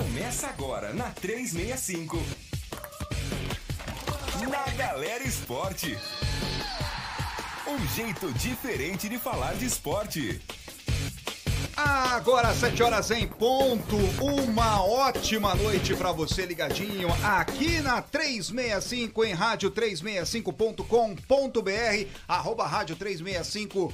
Começa agora na 365. Na Galera Esporte. Um jeito diferente de falar de esporte. Agora, 7 horas em ponto. Uma ótima noite para você ligadinho aqui na 365 em rádio365.com.br, arroba rádio 365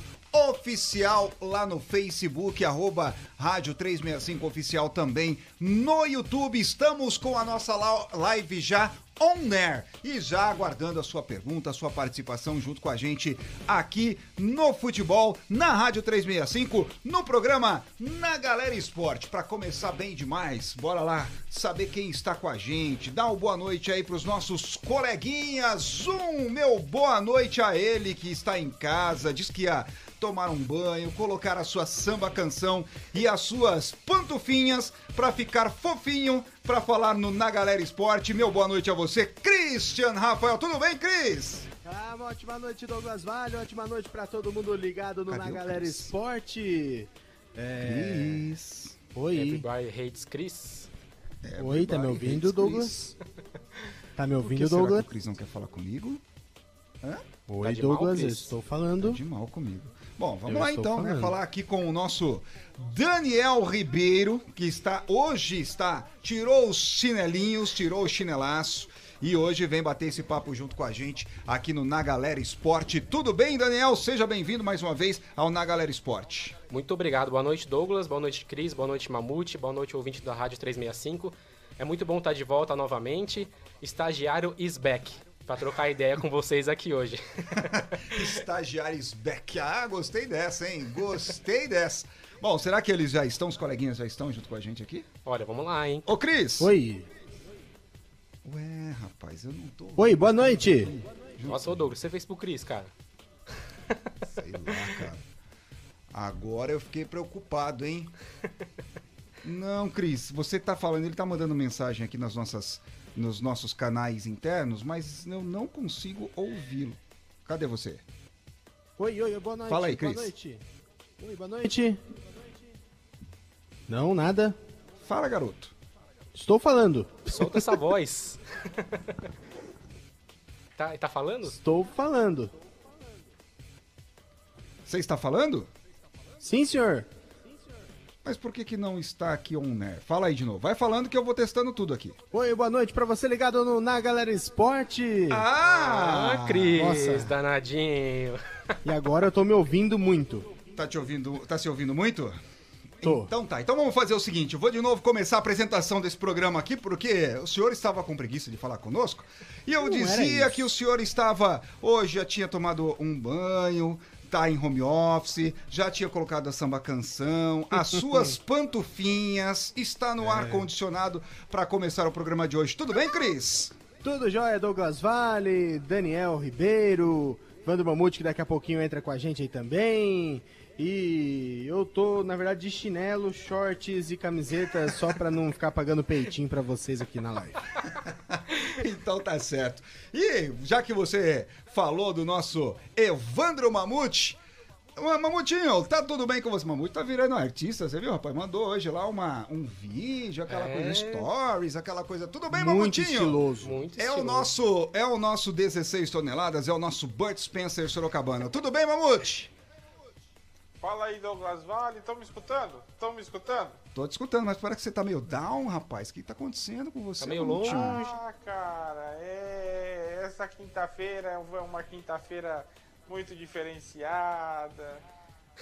oficial lá no Facebook, arroba Rádio 365 Oficial também no YouTube. Estamos com a nossa live já on air e já aguardando a sua pergunta, a sua participação junto com a gente aqui no futebol, na Rádio 365, no programa Na Galera Esporte. Para começar bem demais, bora lá saber quem está com a gente. Dá uma boa noite aí para os nossos coleguinhas. Um meu boa noite a ele que está em casa, diz que ia tomar um banho, colocar a sua samba canção e as suas pantufinhas para ficar fofinho para falar no Na Galera Esporte. Meu boa noite a você, Christian Rafael. Tudo bem, Cris? Ah, uma ótima noite, Douglas Vale. Ótima noite para todo mundo ligado no Cadê Na Galera Chris? Esporte. É... Cris. Oi. Everybody hates Chris. Oi, tá me ouvindo, Douglas? Tá me ouvindo, Douglas? Será que o Cris não quer falar comigo? Hã? Oi, tá Douglas, mal, estou falando. Tá de mal comigo. Bom, vamos Eu lá então, né? Falar aqui com o nosso Daniel Ribeiro, que está hoje está tirou os chinelinhos, tirou o chinelaço e hoje vem bater esse papo junto com a gente aqui no Na Galera Esporte. Tudo bem, Daniel? Seja bem-vindo mais uma vez ao Na Galera Esporte. Muito obrigado. Boa noite, Douglas. Boa noite, Cris. Boa noite, Mamute. Boa noite, ouvinte da Rádio 365. É muito bom estar de volta novamente. Estagiário is back para trocar ideia com vocês aqui hoje. Estagiários back. Ah, gostei dessa, hein? Gostei dessa. Bom, será que eles já estão, os coleguinhas já estão junto com a gente aqui? Olha, vamos lá, hein? Ô, Cris! Oi! Ué, rapaz, eu não tô. Oi, boa noite! Nossa, ô Douglas, você fez pro Cris, cara. Sei lá, cara. Agora eu fiquei preocupado, hein? Não, Cris, você tá falando, ele tá mandando mensagem aqui nas nossas nos nossos canais internos, mas eu não consigo ouvi-lo. Cadê você? Oi, oi, boa noite. Fala aí, Cris. Boa noite. Oi, boa noite. Não, nada. Fala, garoto. Estou falando. Solta essa voz. tá, tá falando? Estou falando. Você está falando? Sim, senhor. Mas por que que não está aqui on air? Fala aí de novo. Vai falando que eu vou testando tudo aqui. Oi, boa noite para você ligado no Na Galera Esporte. Ah, ah Cris, Nossa. danadinho. E agora eu tô me ouvindo muito. Tá te ouvindo, tá se ouvindo muito? Tô. Então tá, então vamos fazer o seguinte, eu vou de novo começar a apresentação desse programa aqui, porque o senhor estava com preguiça de falar conosco, e eu Não dizia que o senhor estava, hoje já tinha tomado um banho, tá em home office, já tinha colocado a samba canção, as suas pantufinhas, está no é. ar condicionado para começar o programa de hoje. Tudo bem, Cris? Tudo jóia, Douglas Vale, Daniel Ribeiro, Vando Mamute, que daqui a pouquinho entra com a gente aí também. E eu tô, na verdade, de chinelo, shorts e camiseta só pra não ficar pagando peitinho pra vocês aqui na live. então tá certo. E já que você falou do nosso Evandro Mamute, Mamutinho, tá tudo bem com você? Mamute tá virando artista, você viu, rapaz? Mandou hoje lá uma, um vídeo, aquela é. coisa, stories, aquela coisa. Tudo bem, Muito Mamutinho? Estiloso. Muito é estiloso. O nosso, é o nosso 16 toneladas, é o nosso Burt Spencer Sorocabana. Tudo bem, Mamute? Fala aí, Douglas Vale. Estão me escutando? Estão me escutando? Tô te escutando, mas parece que você tá meio down, rapaz. O que tá acontecendo com você? Tá meio longe. Ah, cara, é... essa quinta-feira é uma quinta-feira muito diferenciada.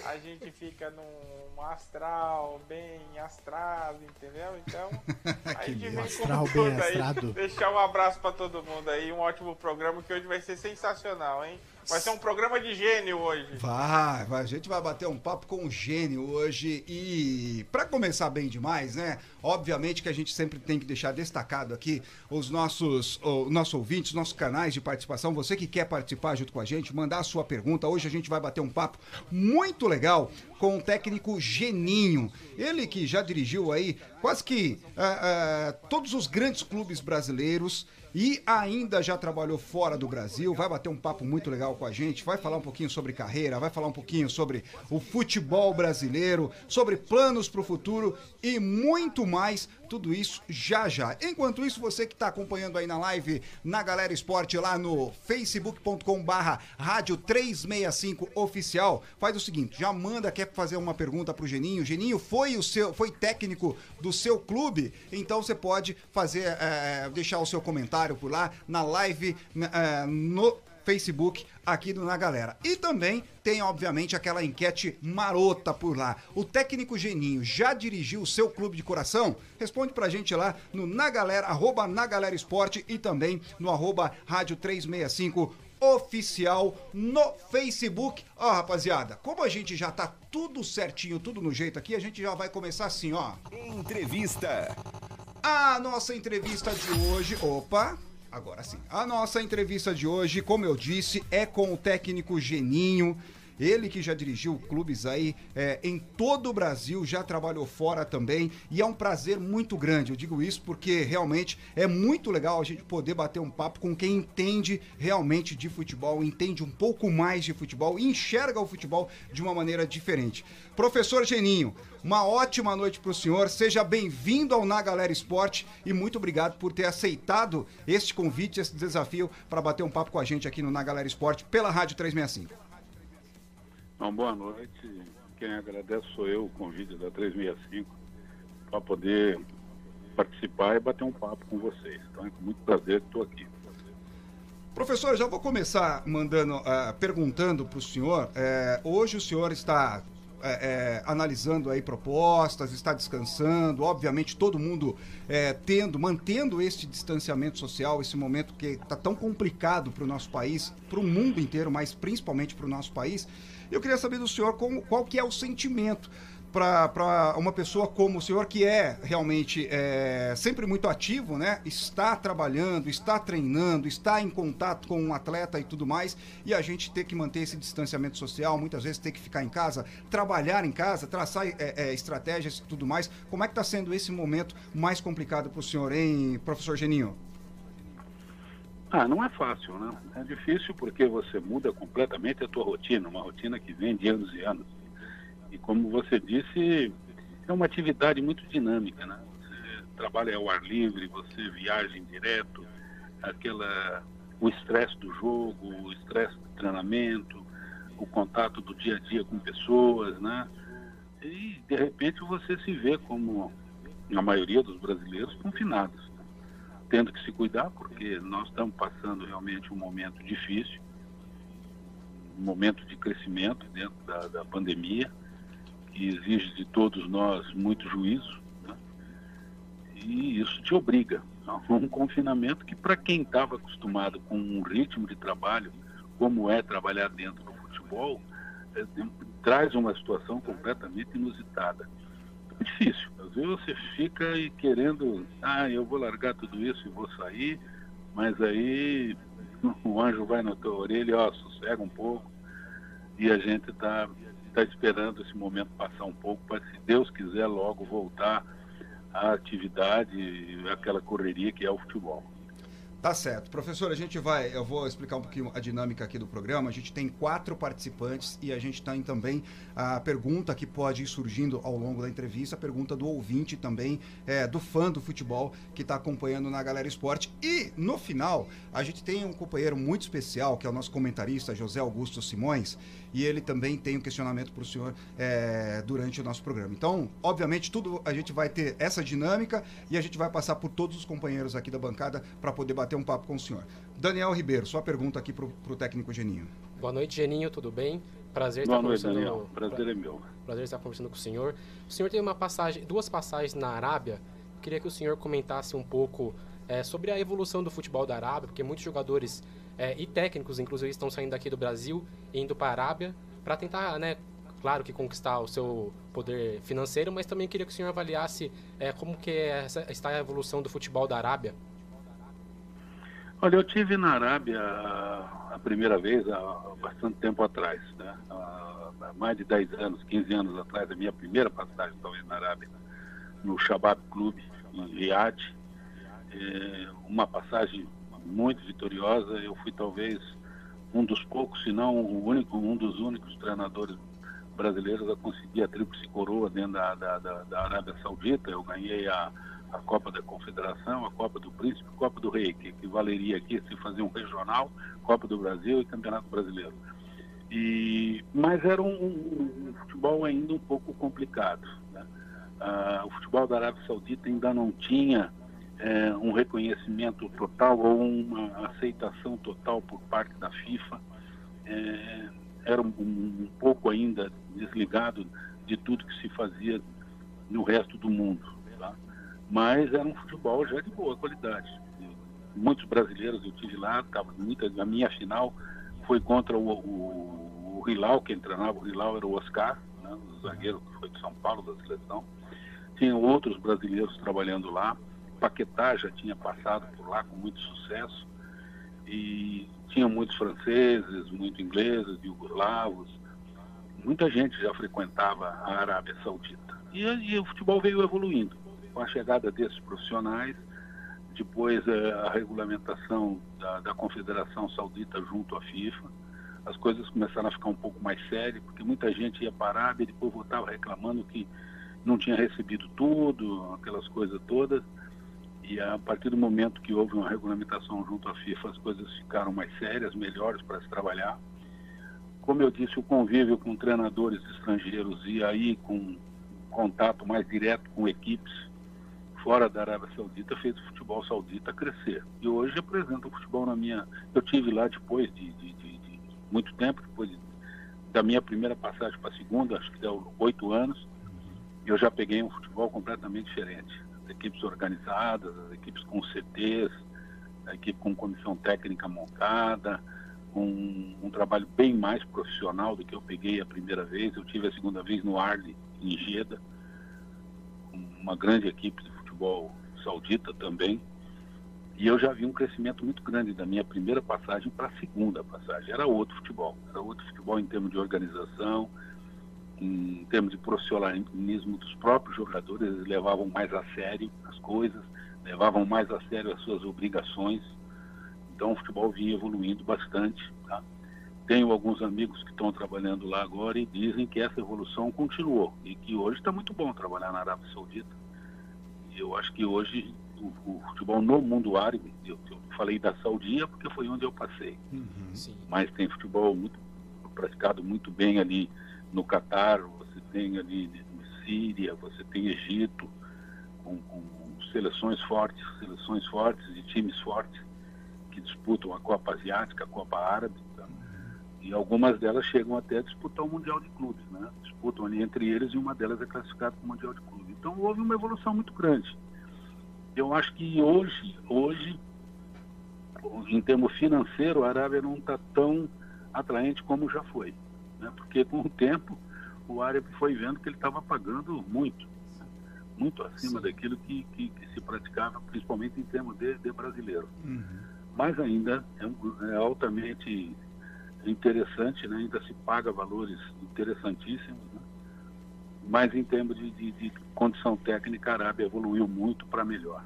A gente fica num astral bem astrado, entendeu? Então, a gente vem astral bem aí. Deixar um abraço para todo mundo aí, um ótimo programa que hoje vai ser sensacional, hein? Vai ser um programa de gênio hoje. Vai, vai, a gente vai bater um papo com o gênio hoje e para começar bem demais, né? Obviamente que a gente sempre tem que deixar destacado aqui os nossos, o, nossos ouvintes, nossos canais de participação. Você que quer participar junto com a gente, mandar a sua pergunta. Hoje a gente vai bater um papo muito legal com o técnico Geninho. Ele que já dirigiu aí quase que uh, uh, todos os grandes clubes brasileiros e ainda já trabalhou fora do Brasil, vai bater um papo muito legal com a gente, vai falar um pouquinho sobre carreira, vai falar um pouquinho sobre o futebol brasileiro, sobre planos para o futuro e muito mais. Tudo isso já já. Enquanto isso, você que está acompanhando aí na live na Galera Esporte lá no facebook.com/barra rádio 365 oficial, faz o seguinte: já manda, quer fazer uma pergunta pro Geninho. Geninho foi o seu, foi técnico do seu clube, então você pode fazer, é, deixar o seu comentário por lá na live é, no Facebook aqui do Na Galera. E também tem, obviamente, aquela enquete marota por lá. O técnico Geninho já dirigiu o seu clube de coração? Responde pra gente lá no Na Galera, arroba Na Galera Esporte e também no arroba Rádio 365 oficial no Facebook. Ó, rapaziada, como a gente já tá tudo certinho, tudo no jeito aqui, a gente já vai começar assim, ó. Entrevista. A nossa entrevista de hoje. Opa! Agora sim. A nossa entrevista de hoje, como eu disse, é com o técnico Geninho. Ele que já dirigiu clubes aí é, em todo o Brasil, já trabalhou fora também. E é um prazer muito grande. Eu digo isso porque realmente é muito legal a gente poder bater um papo com quem entende realmente de futebol, entende um pouco mais de futebol e enxerga o futebol de uma maneira diferente. Professor Geninho, uma ótima noite para o senhor. Seja bem-vindo ao Na Galera Esporte e muito obrigado por ter aceitado este convite, esse desafio para bater um papo com a gente aqui no Na Galera Esporte pela Rádio 365. Então, boa noite. Quem agradece sou eu, o convite da 365, para poder participar e bater um papo com vocês. Então é com muito prazer que estou aqui. Professor, já vou começar mandando, uh, perguntando para o senhor. É, hoje o senhor está é, é, analisando aí propostas, está descansando, obviamente todo mundo é, tendo, mantendo este distanciamento social, esse momento que está tão complicado para o nosso país, para o mundo inteiro, mas principalmente para o nosso país. Eu queria saber do senhor como, qual que é o sentimento para uma pessoa como o senhor, que é realmente é, sempre muito ativo, né? Está trabalhando, está treinando, está em contato com um atleta e tudo mais, e a gente ter que manter esse distanciamento social, muitas vezes ter que ficar em casa, trabalhar em casa, traçar é, é, estratégias e tudo mais. Como é que está sendo esse momento mais complicado para o senhor, hein, professor Geninho? Ah, não é fácil, né? É difícil porque você muda completamente a tua rotina, uma rotina que vem de anos e anos. E como você disse, é uma atividade muito dinâmica, né? Você trabalha ao ar livre, você viaja em direto, aquela o estresse do jogo, o estresse do treinamento, o contato do dia a dia com pessoas, né? E de repente você se vê como a maioria dos brasileiros confinados tendo que se cuidar, porque nós estamos passando realmente um momento difícil, um momento de crescimento dentro da, da pandemia, que exige de todos nós muito juízo, né? e isso te obriga a um confinamento que, para quem estava acostumado com um ritmo de trabalho, como é trabalhar dentro do futebol, é, traz uma situação completamente inusitada difícil. Às vezes você fica aí querendo, ah, eu vou largar tudo isso e vou sair, mas aí o anjo vai na tua orelha, ó, sossega um pouco, e a gente está tá esperando esse momento passar um pouco para, se Deus quiser, logo voltar à atividade, aquela correria que é o futebol. Tá certo. Professor, a gente vai, eu vou explicar um pouquinho a dinâmica aqui do programa. A gente tem quatro participantes e a gente tem também a pergunta que pode ir surgindo ao longo da entrevista, a pergunta do ouvinte também, é, do fã do futebol que está acompanhando na Galera Esporte. E no final, a gente tem um companheiro muito especial, que é o nosso comentarista, José Augusto Simões, e ele também tem um questionamento para o senhor é, durante o nosso programa. Então, obviamente, tudo a gente vai ter essa dinâmica e a gente vai passar por todos os companheiros aqui da bancada para poder bater um papo com o senhor. Daniel Ribeiro, sua pergunta aqui para o técnico Geninho. Boa noite, Geninho, tudo bem? Prazer Boa estar noite, conversando. Daniel. Prazer é meu. Prazer estar conversando com o senhor. O senhor tem uma passagem, duas passagens na Arábia. Queria que o senhor comentasse um pouco é, sobre a evolução do futebol da Arábia, porque muitos jogadores é, e técnicos, inclusive, estão saindo daqui do Brasil e indo para a Arábia para tentar, né, claro que conquistar o seu poder financeiro, mas também queria que o senhor avaliasse é, como que é essa, está a evolução do futebol da Arábia. Olha, eu tive na Arábia a primeira vez há bastante tempo atrás, né? há mais de 10 anos, 15 anos atrás, a minha primeira passagem talvez na Arábia, no Shabab Clube, em Riad. É uma passagem muito vitoriosa. Eu fui talvez um dos poucos, se não o único, um dos únicos treinadores brasileiros a conseguir a tríplice coroa dentro da, da, da, da Arábia Saudita. Eu ganhei a, a Copa da Confederação, a Copa do Príncipe, a Copa do Rei, que, que valeria aqui se fazer um regional, Copa do Brasil e Campeonato Brasileiro. E, mas era um, um, um futebol ainda um pouco complicado. Né? Ah, o futebol da Arábia Saudita ainda não tinha é, um reconhecimento total ou uma aceitação total por parte da FIFA. É, era um, um, pouco ainda desligado de tudo que se fazia no resto do mundo. Tá? Mas era um futebol já de boa qualidade. Muitos brasileiros eu tive lá, tava muita, a minha final foi contra o, o, o quem treinava o Hilal era o Oscar, né, o zagueiro que foi de São Paulo da seleção. Tinha outros brasileiros trabalhando lá. Paquetá já tinha passado por lá com muito sucesso. E tinha muitos franceses, muitos ingleses, jugoslavos. Muita gente já frequentava a Arábia Saudita. E, e o futebol veio evoluindo. Com a chegada desses profissionais, depois eh, a regulamentação da, da, Confederação Saudita junto à FIFA, as coisas começaram a ficar um pouco mais sérias, porque muita gente ia para a Arábia e depois voltava reclamando que não tinha recebido tudo, aquelas coisas todas. E a partir do momento que houve uma regulamentação junto à FIFA, as coisas ficaram mais sérias, melhores para se trabalhar. Como eu disse, o convívio com treinadores estrangeiros e aí com contato mais direto com equipes fora da Arábia Saudita fez o futebol saudita crescer. E hoje apresenta o futebol na minha. Eu tive lá depois de, de, de, de muito tempo, depois da minha primeira passagem para a segunda, acho que deu oito anos, eu já peguei um futebol completamente diferente as equipes organizadas, as equipes com CTs, a equipe com comissão técnica montada, com um trabalho bem mais profissional do que eu peguei a primeira vez. Eu tive a segunda vez no Arle, em Jeddah, uma grande equipe de futebol saudita também. E eu já vi um crescimento muito grande da minha primeira passagem para a segunda passagem. Era outro futebol, era outro futebol em termos de organização, em termos de profissionalismo dos próprios jogadores, eles levavam mais a sério as coisas, levavam mais a sério as suas obrigações. Então o futebol vinha evoluindo bastante. Tá? Tenho alguns amigos que estão trabalhando lá agora e dizem que essa evolução continuou e que hoje está muito bom trabalhar na Arábia Saudita. Eu acho que hoje o, o futebol no mundo árabe, eu, eu, falei da Saudia porque foi onde eu passei, uhum. mas tem futebol muito praticado muito bem ali no Catar, você tem ali Síria, você tem Egito, com, com, seleções fortes, seleções fortes e times fortes que disputam a Copa Asiática, a Copa Árabe, tá? e algumas delas chegam até a disputar o Mundial de Clubes, né? Disputam ali entre eles e uma delas é classificada para o Mundial de Clubes. Então houve uma evolução muito grande. Eu acho que hoje, hoje, em termos financeiro, a Arábia não está tão atraente como já foi né? porque com o tempo o árabe foi vendo que ele estava pagando muito, né? muito acima Sim. daquilo que, que, que, se praticava, principalmente em termos de, de brasileiro. Uhum. Mas ainda é, é, altamente interessante, né? ainda se paga valores interessantíssimos, né? mas em termos de, de, de condição técnica, a Arábia evoluiu muito para melhor.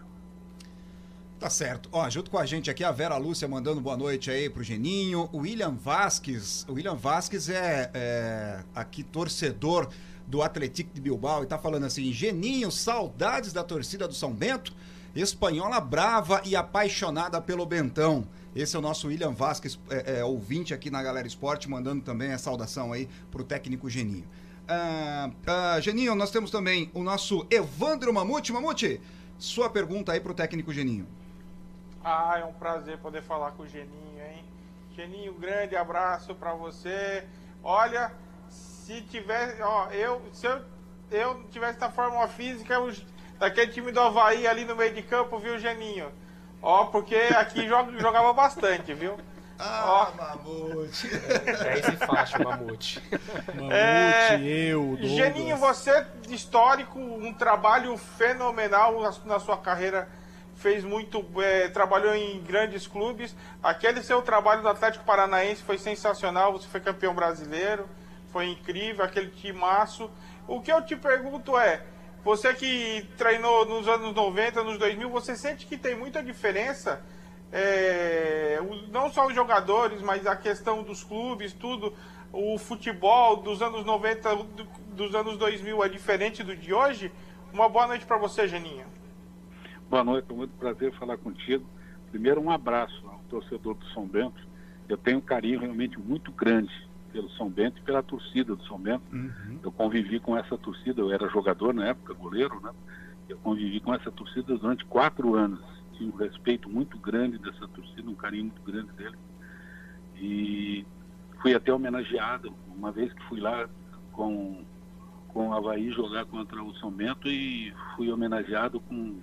Tá certo. Ó, junto com a gente aqui, a Vera Lúcia mandando boa noite aí pro Geninho. O William Vasques. O William Vasques é, é aqui torcedor do Atlético de Bilbao e tá falando assim: Geninho, saudades da torcida do São Bento. Espanhola brava e apaixonada pelo Bentão. Esse é o nosso William Vasques, é, é, ouvinte aqui na Galera Esporte, mandando também a saudação aí pro técnico Geninho. Ah, ah, Geninho, nós temos também o nosso Evandro Mamute. Mamute, sua pergunta aí pro técnico Geninho. Ah, é um prazer poder falar com o Geninho, hein? Geninho, grande abraço para você. Olha, se tivesse, ó, eu, se eu, eu tivesse na forma física, eu, daquele time do Havaí ali no meio de campo, viu, Geninho? Ó, porque aqui jogava bastante, viu? Ah, Ó. Mamute. 10 e faixa, Mamute. Mamute, é... eu, Douglas. Geninho, você, histórico, um trabalho fenomenal na sua carreira fez muito, é, trabalhou em grandes clubes. Aquele seu trabalho do Atlético Paranaense foi sensacional, você foi campeão brasileiro, foi incrível, aquele timaço. O que eu te pergunto é, você que treinou nos anos 90, nos 2000, você sente que tem muita diferença é, não só os jogadores, mas a questão dos clubes, tudo, o futebol dos anos 90, dos anos 2000 é diferente do de hoje. Uma boa noite para você, Geninha. Boa noite, é muito prazer falar contigo. Primeiro, um abraço ao torcedor do São Bento. Eu tenho um carinho realmente muito grande pelo São Bento e pela torcida do São Bento. Uhum. Eu convivi com essa torcida, eu era jogador na época, goleiro, né? Eu convivi com essa torcida durante quatro anos. Tinha um respeito muito grande dessa torcida, um carinho muito grande dele. E fui até homenageado, uma vez que fui lá com, com o Havaí jogar contra o São Bento e fui homenageado com,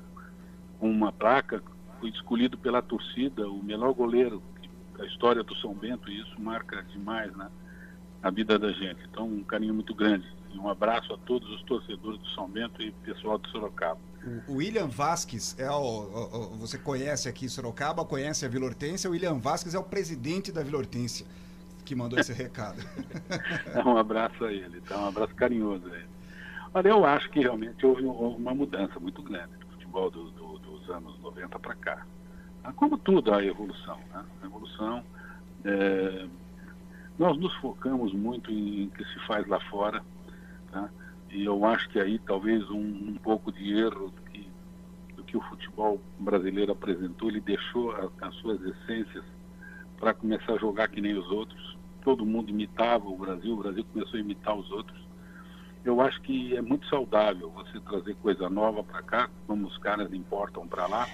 com uma placa, fui escolhido pela torcida, o melhor goleiro da história do São Bento, e isso marca demais né, a vida da gente. Então, um carinho muito grande. E um abraço a todos os torcedores do São Bento e pessoal de Sorocaba. O William Vasques é o, o, o, Você conhece aqui Sorocaba, conhece a Vila Hortência. O William Vasques é o presidente da Vila Hortência que mandou esse recado. um abraço a ele, tá? um abraço carinhoso a ele. Olha, eu acho que realmente houve uma mudança muito grande do futebol do, anos 90 para cá. Tá? Como tudo, a evolução. Né? A evolução. É... Nós nos focamos muito em, que se faz lá fora. Tá? E eu acho que aí talvez um, um pouco de erro do que, do que o futebol brasileiro apresentou, ele deixou a, as suas essências para começar a jogar que nem os outros. Todo mundo imitava o Brasil, o Brasil começou a imitar os outros. Eu acho que é muito saudável você trazer coisa nova para cá, como os caras importam para lá,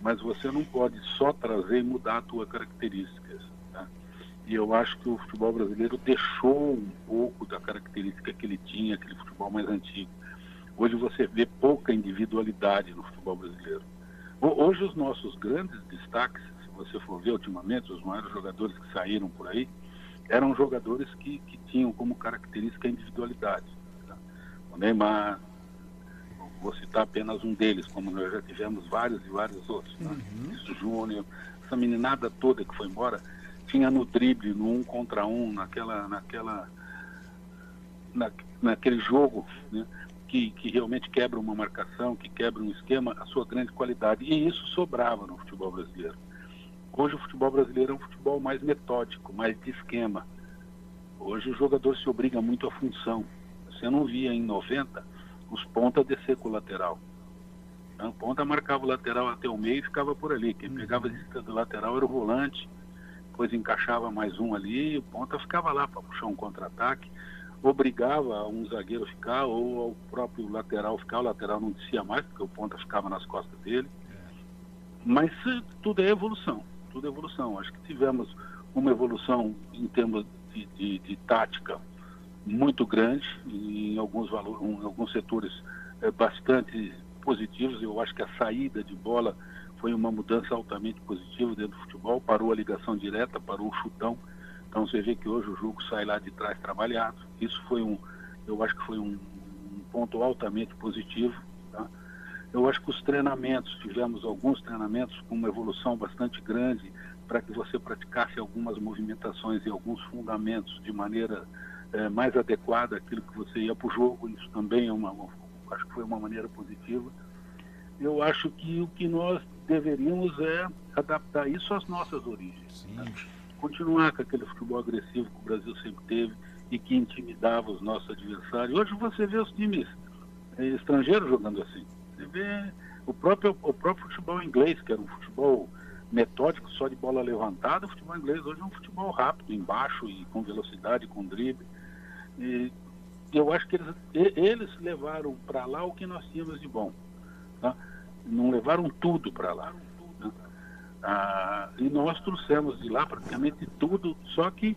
mas você não pode só trazer e mudar a tua características. Tá? E eu acho que o futebol brasileiro deixou um pouco da característica que ele tinha, aquele futebol mais antigo. Hoje você vê pouca individualidade no futebol brasileiro. Hoje os nossos grandes destaques você for ver ultimamente, os maiores jogadores que saíram por aí, eram jogadores que, que tinham como característica a individualidade. O Neymar, vou citar apenas um deles, como nós já tivemos vários e vários outros. Né? Uhum. Isso Júnior, essa meninada toda que foi embora, tinha no drible, no um contra um, naquela, naquela, na, naquele jogo, né? que, que realmente quebra uma marcação, que quebra um esquema, a sua grande qualidade. E isso sobrava no futebol brasileiro. Hoje o futebol brasileiro é um futebol mais metódico, mais de esquema. Hoje o jogador se obriga muito à função. Você não via em 90 os pontas descer com o lateral. A ponta marcava o lateral até o meio e ficava por ali. Quem uhum. pegava a distância do lateral era o volante, depois encaixava mais um ali e o ponta ficava lá para puxar um contra-ataque. Obrigava um zagueiro a ficar ou ao próprio lateral ficar. O lateral não descia mais porque o ponta ficava nas costas dele. É. Mas tudo é evolução tudo evolução. Acho que tivemos uma evolução em termos de, de, de tática muito grande, em alguns, valores, em alguns setores é, bastante positivos. Eu acho que a saída de bola foi uma mudança altamente positiva dentro do futebol, parou a ligação direta, parou o chutão. Então você vê que hoje o jogo sai lá de trás trabalhado. Isso foi um, eu acho que foi um, um ponto altamente positivo. Tá? Eu acho que os treinamentos, tivemos alguns treinamentos com uma evolução bastante grande para que você praticasse algumas movimentações e alguns fundamentos de maneira é, mais adequada àquilo que você ia para o jogo. Isso também é uma, acho que foi uma maneira positiva. Eu acho que o que nós deveríamos é adaptar isso às nossas origens. Né? Continuar com aquele futebol agressivo que o Brasil sempre teve e que intimidava os nossos adversários. Hoje você vê os times eh, estrangeiros jogando assim. Você vê o próprio, o próprio futebol inglês, que era um futebol metódico, só de bola levantada, o futebol inglês hoje é um futebol rápido, embaixo e com velocidade, com drible. E eu acho que eles, eles levaram para lá o que nós tínhamos de bom. Tá? Não levaram tudo para lá. Né? Ah, e nós trouxemos de lá praticamente tudo, só que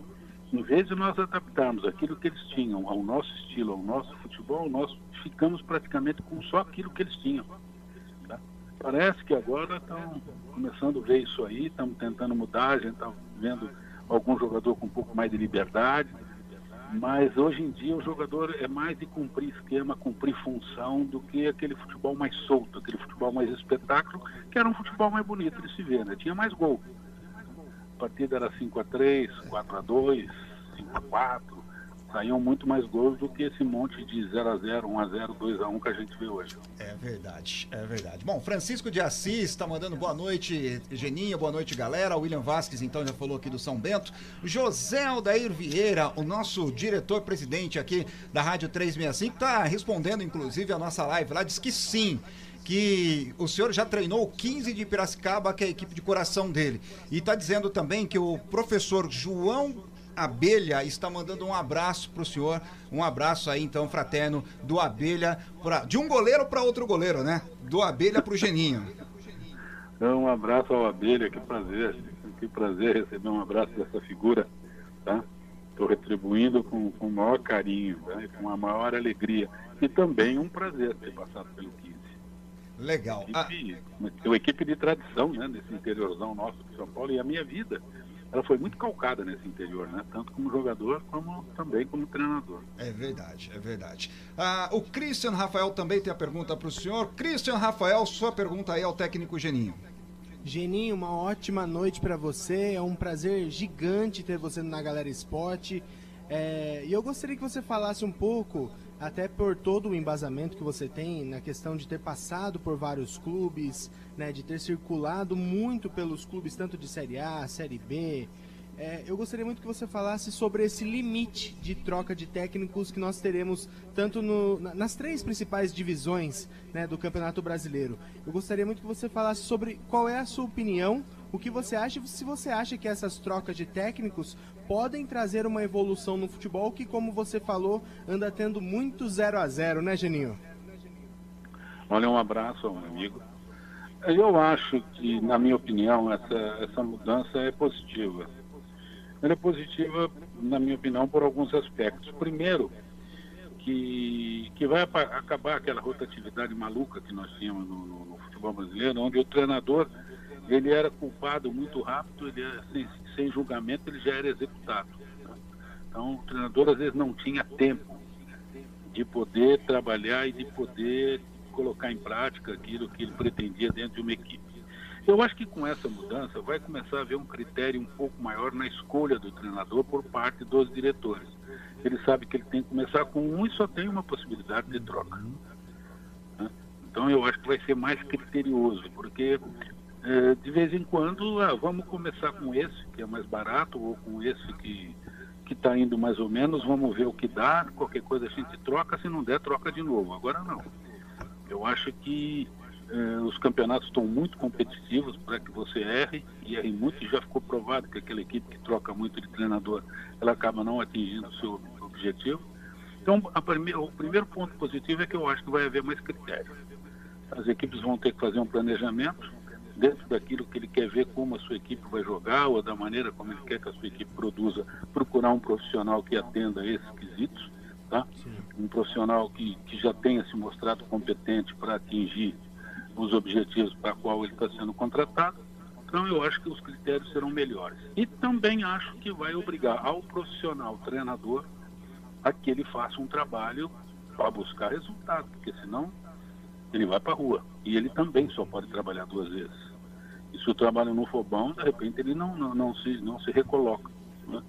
em vez de nós adaptarmos aquilo que eles tinham ao nosso estilo, ao nosso futebol, nós ficamos praticamente com só aquilo que eles tinham. Tá? Parece que agora estão começando a ver isso aí, estamos tentando mudar, a gente está vendo algum jogador com um pouco mais de liberdade, mas hoje em dia o jogador é mais de cumprir esquema, cumprir função do que aquele futebol mais solto, aquele futebol mais espetáculo, que era um futebol mais bonito de se ver, né? Tinha mais gol. A partida era 5 a 3 4 a 2 5 a 4 saíam muito mais gols do que esse monte de 0 a 0 1 a 0 2 a 1 que a gente vê hoje. É verdade, é verdade. Bom, Francisco de Assis está mandando boa noite, Geninho, boa noite, galera. William Vasques, então, já falou aqui do São Bento. José Aldair Vieira, o nosso diretor-presidente aqui da Rádio 365, está respondendo, inclusive, a nossa live lá, diz que sim que o senhor já treinou o 15 de Piracicaba, que é a equipe de coração dele. E está dizendo também que o professor João Abelha está mandando um abraço para o senhor, um abraço aí então fraterno do Abelha, pra, de um goleiro para outro goleiro, né? Do Abelha para o Geninho. Então, um abraço ao Abelha, que prazer, que prazer receber um abraço dessa figura, tá? Estou retribuindo com, com o maior carinho, tá? com a maior alegria e também um prazer ter passado pelo 15. Legal. Equipe, ah. Uma equipe de tradição, né, nesse interiorzão nosso de São Paulo e a minha vida ela foi muito calcada nesse interior, né? Tanto como jogador, como também como treinador. É verdade, é verdade. Ah, o Christian Rafael também tem a pergunta para o senhor. Christian Rafael, sua pergunta aí ao técnico Geninho. Geninho, uma ótima noite para você. É um prazer gigante ter você na Galera Esporte. É, e eu gostaria que você falasse um pouco, até por todo o embasamento que você tem na questão de ter passado por vários clubes, né, de ter circulado muito pelos clubes, tanto de Série A, Série B. É, eu gostaria muito que você falasse sobre esse limite de troca de técnicos que nós teremos tanto no, nas três principais divisões né, do Campeonato Brasileiro. Eu gostaria muito que você falasse sobre qual é a sua opinião, o que você acha, se você acha que essas trocas de técnicos podem trazer uma evolução no futebol que, como você falou, anda tendo muito 0 a 0 né, Geninho? Olha, um abraço, meu amigo. Eu acho que, na minha opinião, essa, essa mudança é positiva. Ela é positiva, na minha opinião, por alguns aspectos. Primeiro, que, que vai acabar aquela rotatividade maluca que nós tínhamos no, no, no futebol brasileiro, onde o treinador ele era culpado muito rápido, ele era, sem, sem julgamento, ele já era executado. Né? Então, o treinador às vezes não tinha tempo de poder trabalhar e de poder colocar em prática aquilo que ele pretendia dentro de uma equipe. Eu acho que com essa mudança vai começar a haver um critério um pouco maior na escolha do treinador por parte dos diretores. Ele sabe que ele tem que começar com um e só tem uma possibilidade de troca. Né? Então eu acho que vai ser mais criterioso, porque é, de vez em quando, ah, vamos começar com esse, que é mais barato, ou com esse que que está indo mais ou menos, vamos ver o que dá, qualquer coisa a gente troca, se não der, troca de novo. Agora não. Eu acho que eh, os campeonatos estão muito competitivos para que você erre, e erre muito, e já ficou provado que aquela equipe que troca muito de treinador, ela acaba não atingindo o seu objetivo. Então, primeira, o primeiro ponto positivo é que eu acho que vai haver mais critérios. As equipes vão ter que fazer um planejamento, dentro daquilo que ele quer ver como a sua equipe vai jogar ou da maneira como ele quer que a sua equipe produza, procurar um profissional que atenda a esses quesitos, tá? Um profissional que, que já tenha se mostrado competente para atingir os objetivos para qual ele está sendo contratado. Então eu acho que os critérios serão melhores. E também acho que vai obrigar ao profissional treinador a que ele faça um trabalho para buscar resultado, porque senão ele vai para a rua. E ele também só pode trabalhar duas vezes. E se o trabalho não for bom, de repente ele não, não, não se, não se recoloca. Né?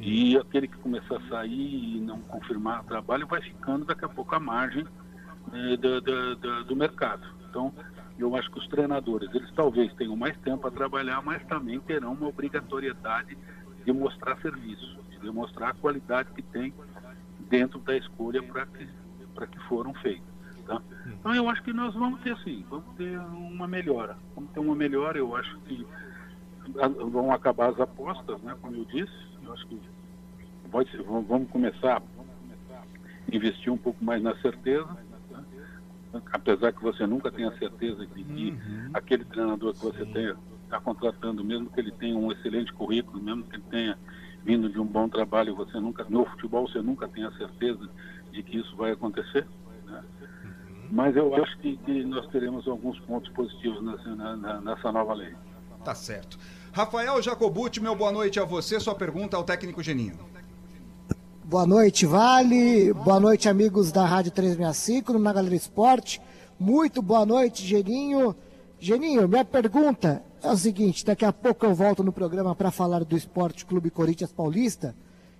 E aquele que começar a sair e não confirmar o trabalho vai ficando daqui a pouco à margem eh, do, do, do, do, mercado. Então, eu acho que os treinadores, eles talvez tenham mais tempo a trabalhar, mas também terão uma obrigatoriedade de mostrar serviço, de demonstrar a qualidade que tem dentro da escolha para que, que foram feitos. Tá? Então eu acho que nós vamos ter sim, vamos ter uma melhora. Vamos ter uma melhora, eu acho que vão acabar as apostas, né, como eu disse. Eu acho que pode ser, vamos começar a investir um pouco mais na certeza. Né? Apesar que você nunca tem a certeza de que uhum. aquele treinador que você está contratando, mesmo que ele tenha um excelente currículo, mesmo que ele tenha vindo de um bom trabalho, você nunca, no futebol você nunca tem a certeza de que isso vai acontecer. Né? Mas eu acho que, que nós teremos alguns pontos positivos nessa, na, nessa nova lei. Tá certo. Rafael Jacobucci, meu boa noite a você. Sua pergunta ao técnico Geninho. Boa noite, Vale. Boa noite, amigos da Rádio 365 no Galera Esporte. Muito boa noite, Geninho. Geninho, minha pergunta é o seguinte: daqui a pouco eu volto no programa para falar do Esporte Clube Corinthians Paulista.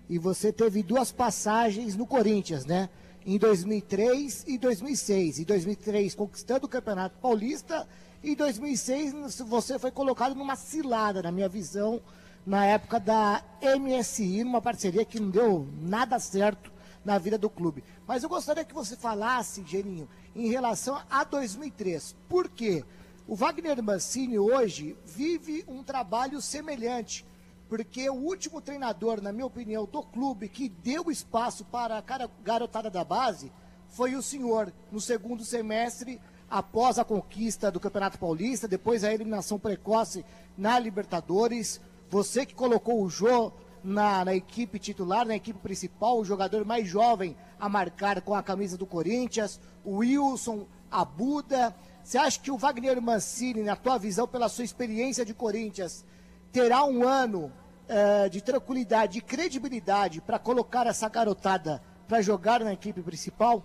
e você teve duas passagens no Corinthians, né? Em 2003 e 2006. Em 2003 conquistando o Campeonato Paulista e em 2006 você foi colocado numa cilada, na minha visão, na época da MSI, numa parceria que não deu nada certo na vida do clube. Mas eu gostaria que você falasse, Geninho, em relação a 2003. Por quê? O Wagner Mancini hoje vive um trabalho semelhante porque o último treinador, na minha opinião, do clube que deu espaço para a garotada da base foi o senhor, no segundo semestre, após a conquista do Campeonato Paulista, depois a eliminação precoce na Libertadores. Você que colocou o Jô na, na, equipe titular, na equipe principal, o jogador mais jovem a marcar com a camisa do Corinthians, o Wilson, a Buda. Você acha que o Wagner Mancini, na tua visão, pela sua experiência de Corinthians, terá um ano é, de tranquilidade, de credibilidade para colocar essa garotada para jogar na equipe principal?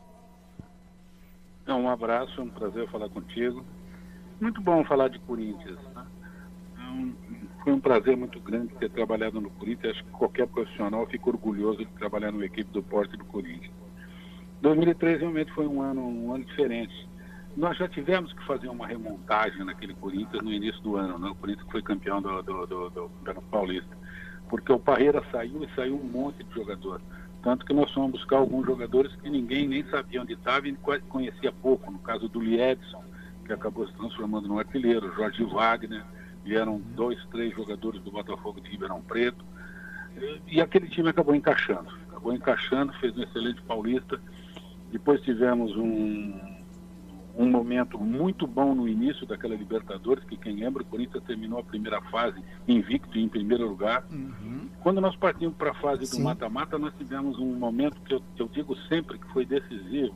É um abraço, é um prazer falar contigo. Muito bom falar de Corinthians. Né? É foi um prazer muito grande ter trabalhado no Corinthians. Acho que qualquer profissional fica orgulhoso de trabalhar numa equipe do Porto do Corinthians. 2013 realmente foi um ano, um ano diferente. Nós já tivemos que fazer uma remontagem naquele Corinthians no início do ano, né? o Corinthians foi campeão do, do, do, do Campeonato Paulista, porque o Parreira saiu e saiu um monte de jogador. Tanto que nós fomos buscar alguns jogadores que ninguém nem sabia onde estava e conhecia pouco. No caso do Liedson, que acabou se transformando no artilheiro, Jorge Wagner, vieram dois, três jogadores do Botafogo de Ribeirão Preto. E aquele time acabou encaixando. Acabou encaixando, fez um excelente paulista. Depois tivemos um, um momento muito bom no início daquela Libertadores, que quem lembra, o Corinthians terminou a primeira fase invicto em primeiro lugar. Uhum. Quando nós partimos para a fase Sim. do mata-mata, nós tivemos um momento que eu, eu digo sempre que foi decisivo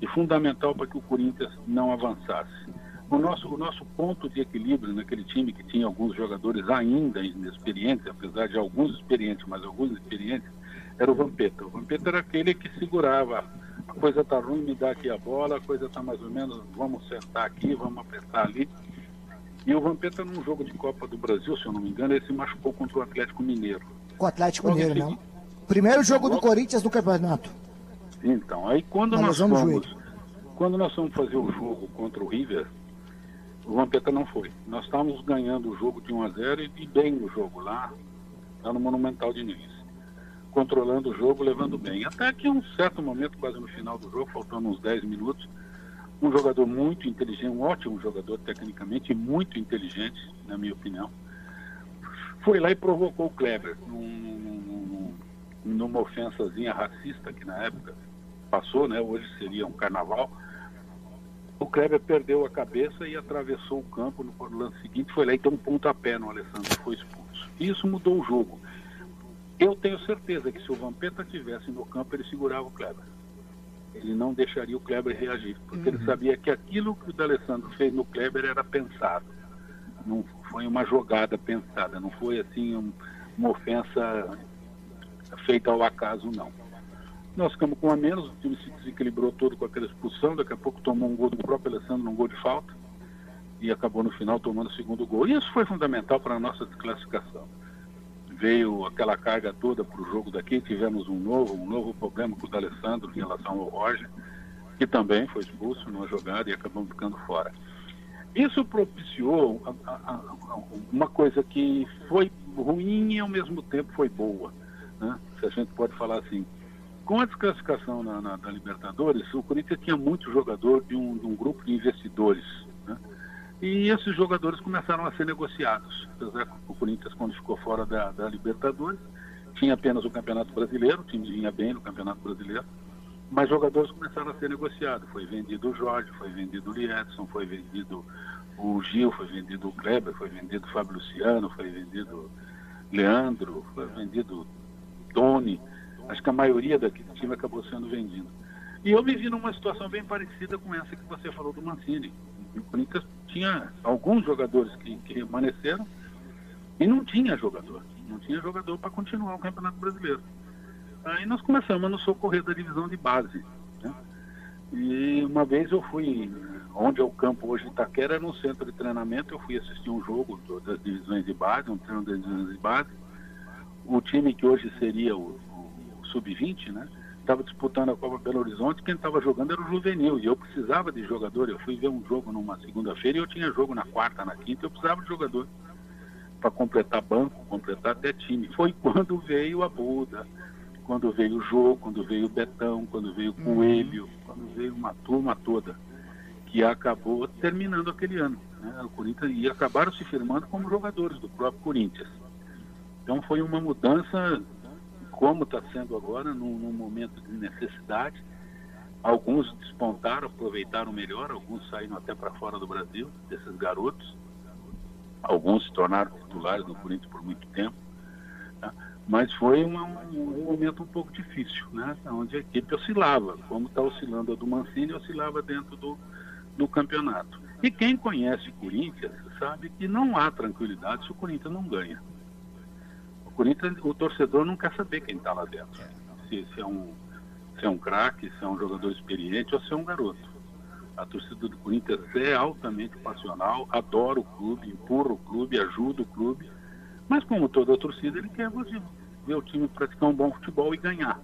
e fundamental para que o Corinthians não avançasse. O nosso, o nosso ponto de equilíbrio naquele time que tinha alguns jogadores ainda inexperientes, apesar de alguns experientes, mas alguns experientes, era o Vampeta. O Vampeta era aquele que segurava a coisa tá ruim, me dá aqui a bola, a coisa tá mais ou menos, vamos sentar aqui, vamos apertar ali. E o Vampeta num jogo de Copa do Brasil, se eu não me engano, ele se machucou contra o Atlético Mineiro. Com o Atlético Logo Mineiro, não? Primeiro jogo do Corinthians no campeonato. Então, aí quando nós, nós fomos, quando nós fomos fazer o jogo contra o River, o Vampeta não foi. Nós estávamos ganhando o jogo de 1 a 0 e bem no jogo lá, lá no Monumental de Nunes controlando o jogo, levando bem. Até que um certo momento, quase no final do jogo, faltando uns 10 minutos, um jogador muito inteligente, um ótimo jogador tecnicamente, muito inteligente, na minha opinião, foi lá e provocou o Kleber num, num, numa ofensazinha racista que na época passou, né? Hoje seria um carnaval. O Kleber perdeu a cabeça e atravessou o campo no lance seguinte, foi lá e deu um pontapé no Alessandro, foi expulso. Isso mudou o jogo. Eu tenho certeza que se o Vampeta tivesse no campo, ele segurava o Kleber. Ele não deixaria o Kleber reagir, porque uhum. ele sabia que aquilo que o D'Alessandro fez no Kleber era pensado. Não foi uma jogada pensada, não foi assim um, uma ofensa feita ao acaso, não. Nós ficamos com a menos, o time se desequilibrou todo com aquela expulsão, daqui a pouco tomou um gol do próprio Alessandro, um gol de falta, e acabou no final tomando o segundo gol. E isso foi fundamental para a nossa desclassificação veio aquela carga toda para o jogo daqui, tivemos um novo, um novo problema com o D'Alessandro em relação ao Roger, que também foi expulso numa jogada e acabamos ficando fora. Isso propiciou a, a, a, uma coisa que foi ruim e ao mesmo tempo foi boa, né? se a gente pode falar assim. Com a desclassificação na, na, da Libertadores, o Corinthians tinha muito jogador de um, de um grupo de investidores. E esses jogadores começaram a ser negociados. O Corinthians, quando ficou fora da, da Libertadores, tinha apenas o Campeonato Brasileiro, o time vinha bem no Campeonato Brasileiro, mas jogadores começaram a ser negociados. Foi vendido o Jorge, foi vendido o Liedson, foi vendido o Gil, foi vendido o Kleber, foi vendido o Fábio Luciano, foi vendido Leandro, foi vendido Tony. Acho que a maioria daquele time acabou sendo vendido. E eu me vi numa situação bem parecida com essa que você falou do Mancini. O Corinthians tinha alguns jogadores que, que permaneceram e não tinha jogador. Não tinha jogador para continuar o Campeonato Brasileiro. Aí nós começamos a nos socorrer da divisão de base. Né? E uma vez eu fui, onde é o campo hoje Itaquera, era um centro de treinamento, eu fui assistir um jogo das divisões de base, um treino das divisões de base. o time que hoje seria o, o Sub-20, né? Estava disputando a Copa Belo Horizonte, quem estava jogando era o Juvenil, e eu precisava de jogador. Eu fui ver um jogo numa segunda-feira e eu tinha jogo na quarta, na quinta, eu precisava de jogador para completar banco, completar até time. Foi quando veio a Buda, quando veio o Jô, quando veio o Betão, quando veio o Coelho, uhum. quando veio uma turma toda, que acabou terminando aquele ano. Né? O Corinthians e acabaram se firmando como jogadores do próprio Corinthians. Então foi uma mudança, como está sendo agora, num, num momento de necessidade. Alguns despontaram, aproveitaram melhor, alguns saíram até para fora do Brasil, desses garotos. Alguns se tornaram titulares no Corinthians por muito tempo. Tá? Mas foi uma, um, um, momento um pouco difícil, né? onde a equipe oscilava, como está oscilando a do Mancini, oscilava dentro do, do campeonato. E quem conhece o Corinthians sabe que não há tranquilidade se o Corinthians não ganha. O Corinthians, o torcedor não quer saber quem está lá dentro. Se, se, é um, se é um craque, se é um jogador experiente ou se é um garoto. A torcida do Corinthians é altamente passional, adora o clube, empurra o clube, ajuda o clube. Mas como toda a torcida, ele quer ver o time praticar um bom futebol e ganhar.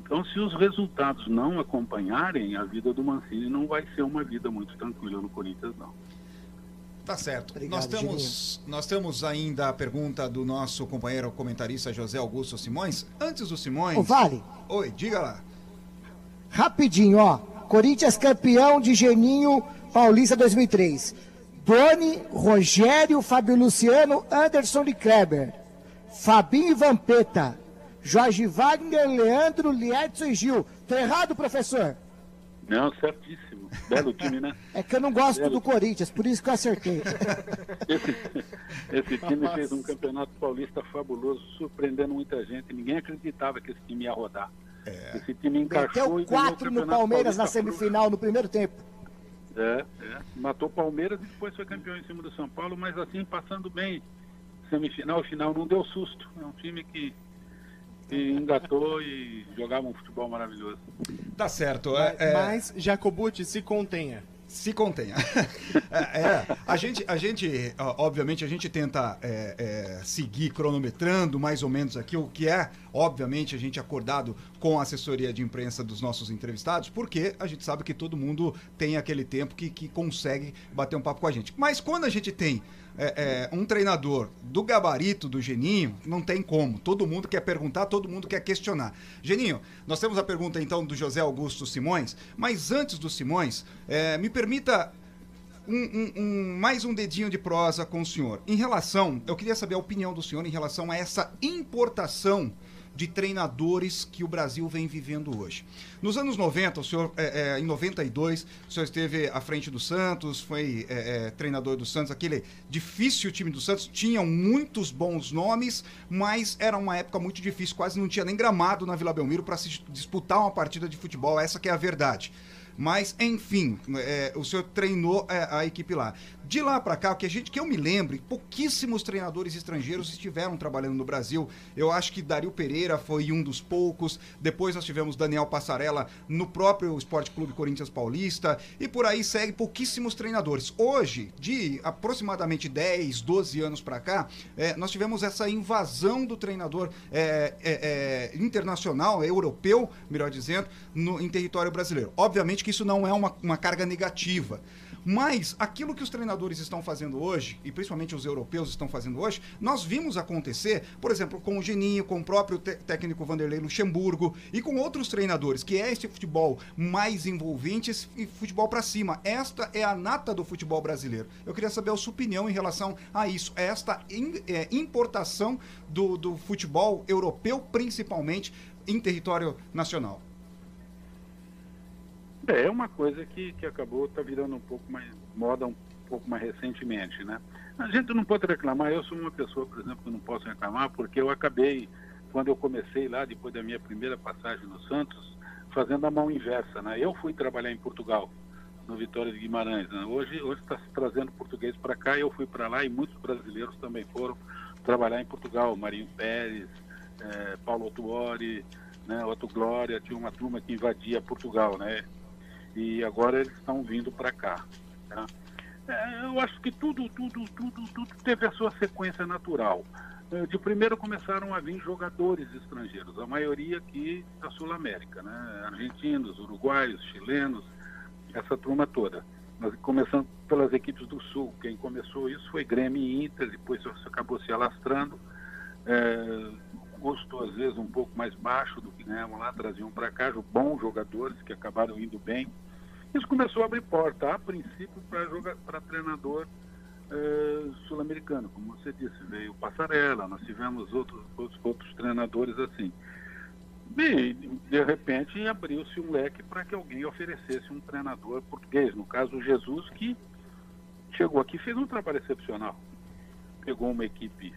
Então, se os resultados não acompanharem, a vida do Mancini não vai ser uma vida muito tranquila no Corinthians, não. Tá certo. Obrigado, nós, temos, nós temos ainda a pergunta do nosso companheiro comentarista José Augusto Simões. Antes do Simões. Ô, Vale. Oi, diga lá. Rapidinho, ó. Corinthians campeão de Geninho Paulista 2003. Doni, Rogério, Fábio Luciano, Anderson e Kleber. Fabinho e Vampeta. Jorge Wagner, Leandro, Liedson e Gil. Tô errado, professor? Não, certíssimo. Belo time, né? É que eu não gosto Belo. do Corinthians, por isso que eu acertei. esse, esse time fez um campeonato paulista fabuloso, surpreendendo muita gente. Ninguém acreditava que esse time ia rodar. É. Esse time encaixou Meteu quatro no Palmeiras na semifinal, no primeiro tempo. É, é, matou Palmeiras e depois foi campeão em cima do São Paulo, mas assim, passando bem. Semifinal e final não deu susto. É um time que, que engatou e jogava um futebol maravilhoso. Tá certo. Mas, é, é... mas Jacobucci, se contenha se contenha. é, é, a gente, a gente, obviamente, a gente tenta é, é, seguir cronometrando mais ou menos aqui o que é, obviamente, a gente acordado com a assessoria de imprensa dos nossos entrevistados, porque a gente sabe que todo mundo tem aquele tempo que, que consegue bater um papo com a gente. Mas quando a gente tem é, é, um treinador do gabarito do Geninho, não tem como. Todo mundo quer perguntar, todo mundo quer questionar. Geninho, nós temos a pergunta então do José Augusto Simões, mas antes do Simões, é, me permita um, um, um, mais um dedinho de prosa com o senhor. Em relação, eu queria saber a opinião do senhor em relação a essa importação de treinadores que o Brasil vem vivendo hoje. Nos anos 90, o senhor, é, é, em 92, o senhor esteve à frente do Santos, foi é, é, treinador do Santos, aquele difícil time do Santos, tinham muitos bons nomes, mas era uma época muito difícil, quase não tinha nem gramado na Vila Belmiro para se disputar uma partida de futebol, essa que é a verdade. Mas, enfim, é, o senhor treinou é, a equipe lá. De lá para cá, o que a gente que eu me lembre, pouquíssimos treinadores estrangeiros estiveram trabalhando no Brasil. Eu acho que Dario Pereira foi um dos poucos. Depois nós tivemos Daniel Passarella no próprio Esporte Clube Corinthians Paulista e por aí segue pouquíssimos treinadores. Hoje, de aproximadamente 10, 12 anos para cá, é, nós tivemos essa invasão do treinador é, é, é, internacional, europeu, melhor dizendo, no, em território brasileiro. Obviamente que isso não é uma, uma carga negativa. Mas aquilo que os treinadores estão fazendo hoje, e principalmente os europeus estão fazendo hoje, nós vimos acontecer, por exemplo, com o Geninho, com o próprio técnico Vanderlei Luxemburgo e com outros treinadores, que é esse futebol mais envolvente e futebol para cima. Esta é a nata do futebol brasileiro. Eu queria saber a sua opinião em relação a isso, esta é, importação do, do futebol europeu, principalmente em território nacional. É, é uma coisa que, que acabou, está virando um pouco mais moda um pouco mais recentemente, né? A gente não pode reclamar, eu sou uma pessoa, por exemplo, que não posso reclamar, porque eu acabei, quando eu comecei lá, depois da minha primeira passagem no Santos, fazendo a mão inversa, né? Eu fui trabalhar em Portugal, no Vitória de Guimarães. Né? Hoje está se trazendo português para cá, eu fui para lá e muitos brasileiros também foram trabalhar em Portugal. Marinho Pérez, é, Paulo Tuori, né, Otto Glória, tinha uma turma que invadia Portugal, né? E agora eles estão vindo para cá. Tá? É, eu acho que tudo, tudo, tudo, tudo teve a sua sequência natural. Eh, De primeiro começaram a vir jogadores estrangeiros, a maioria aqui da Sul América, né? Argentinos, uruguaios, chilenos, essa turma toda. Nós começando pelas equipes do Sul. Quem começou isso foi Grêmio e Inter, depois acabou se alastrando. É, custo às vezes um pouco mais baixo do que ganhavam lá, traziam para cá bons jogadores que acabaram indo bem. Isso começou a abrir porta, a princípio, para treinador eh, sul-americano, como você disse, veio Passarela, nós tivemos outros, outros, outros treinadores assim. E, de repente, abriu-se um leque para que alguém oferecesse um treinador português, no caso, o Jesus, que chegou aqui fez um trabalho excepcional. Pegou uma equipe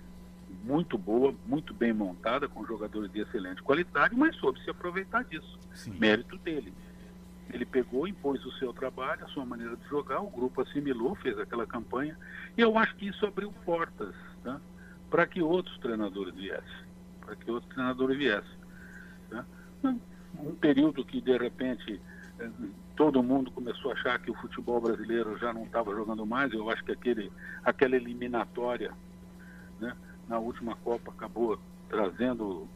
muito boa, muito bem montada, com jogadores de excelente qualidade, mas soube se aproveitar disso. Sim. Mérito dele. Ele pegou, impôs o seu trabalho, a sua maneira de jogar, o grupo assimilou, fez aquela campanha, e eu acho que isso abriu portas tá? para que outros treinadores viessem. Para que outros treinadores viessem. Tá? Um período que, de repente, todo mundo começou a achar que o futebol brasileiro já não estava jogando mais, eu acho que aquele, aquela eliminatória né, na última Copa acabou trazendo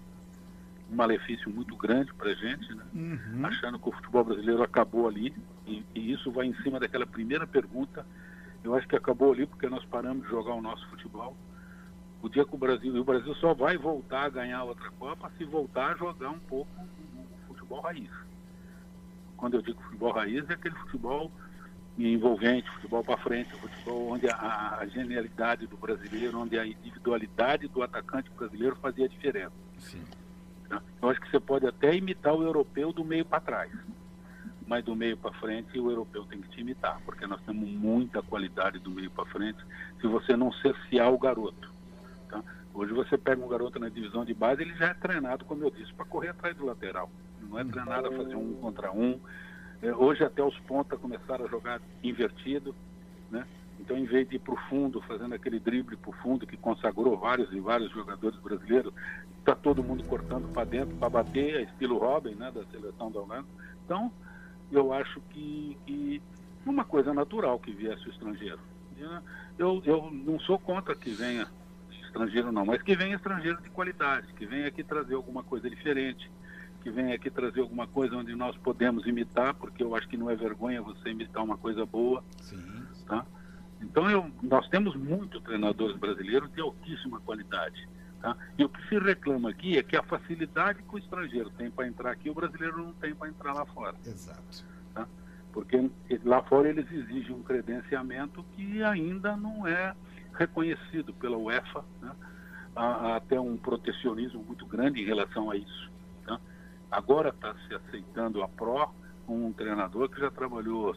um malefício muito grande para a gente, né? Uhum. achando que o futebol brasileiro acabou ali, e, e isso vai em cima daquela primeira pergunta. Eu acho que acabou ali porque nós paramos de jogar o nosso futebol. O dia que o Brasil, e o Brasil só vai voltar a ganhar outra Copa se voltar a jogar um pouco o futebol raiz. Quando eu digo futebol raiz, é aquele futebol envolvente, futebol para frente, futebol onde a, a genialidade do brasileiro, onde a individualidade do atacante brasileiro fazia diferença. Sim. Tá? Eu acho que você pode até imitar o europeu do meio para trás, mas do meio para frente o europeu tem que te imitar, porque nós temos muita qualidade do meio para frente se você não cercear o garoto. Tá? Hoje você pega um garoto na divisão de base, ele já é treinado, como eu disse, para correr atrás do lateral. Não é treinado a fazer um contra um. É, Hoje até os pontas começaram a jogar invertido, né? Então, em vez de ir para o fundo, fazendo aquele drible para o fundo que consagrou vários e vários jogadores brasileiros, está todo mundo cortando para dentro para bater, é estilo Robin, né, da seleção da Holanda. Então, eu acho que, que uma coisa natural que viesse o estrangeiro. Eu, eu não sou contra que venha estrangeiro, não, mas que venha estrangeiro de qualidade, que venha aqui trazer alguma coisa diferente, que venha aqui trazer alguma coisa onde nós podemos imitar, porque eu acho que não é vergonha você imitar uma coisa boa. Sim. Tá? Então, eu, nós temos muitos treinadores brasileiros de altíssima qualidade. Tá? E o que se reclama aqui é que a facilidade que o estrangeiro tem para entrar aqui, o brasileiro não tem para entrar lá fora. Exato. Tá? Porque lá fora eles exigem um credenciamento que ainda não é reconhecido pela UEFA. Né? Há, há até um protecionismo muito grande em relação a isso. Agora está se aceitando a Pro com um treinador que já trabalhou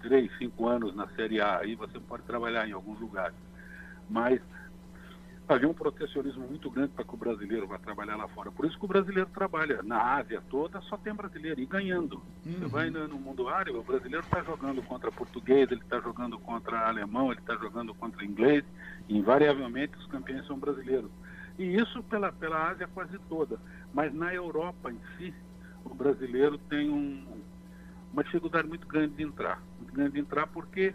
três, cinco anos na Série A, aí você pode trabalhar em alguns lugares. Mas havia um protecionismo muito grande para que o brasileiro vá trabalhar lá fora. Por isso que o brasileiro trabalha. Na Ásia toda só tem brasileiro e ganhando. Você vai no, no mundo árabe, o brasileiro está jogando contra português, ele está jogando contra alemão, ele está jogando contra inglês. Invariavelmente os campeões são brasileiros. E isso pela, pela Ásia quase toda. Mas na Europa em si, o brasileiro tem um, uma dificuldade muito grande de entrar. Muito grande de entrar porque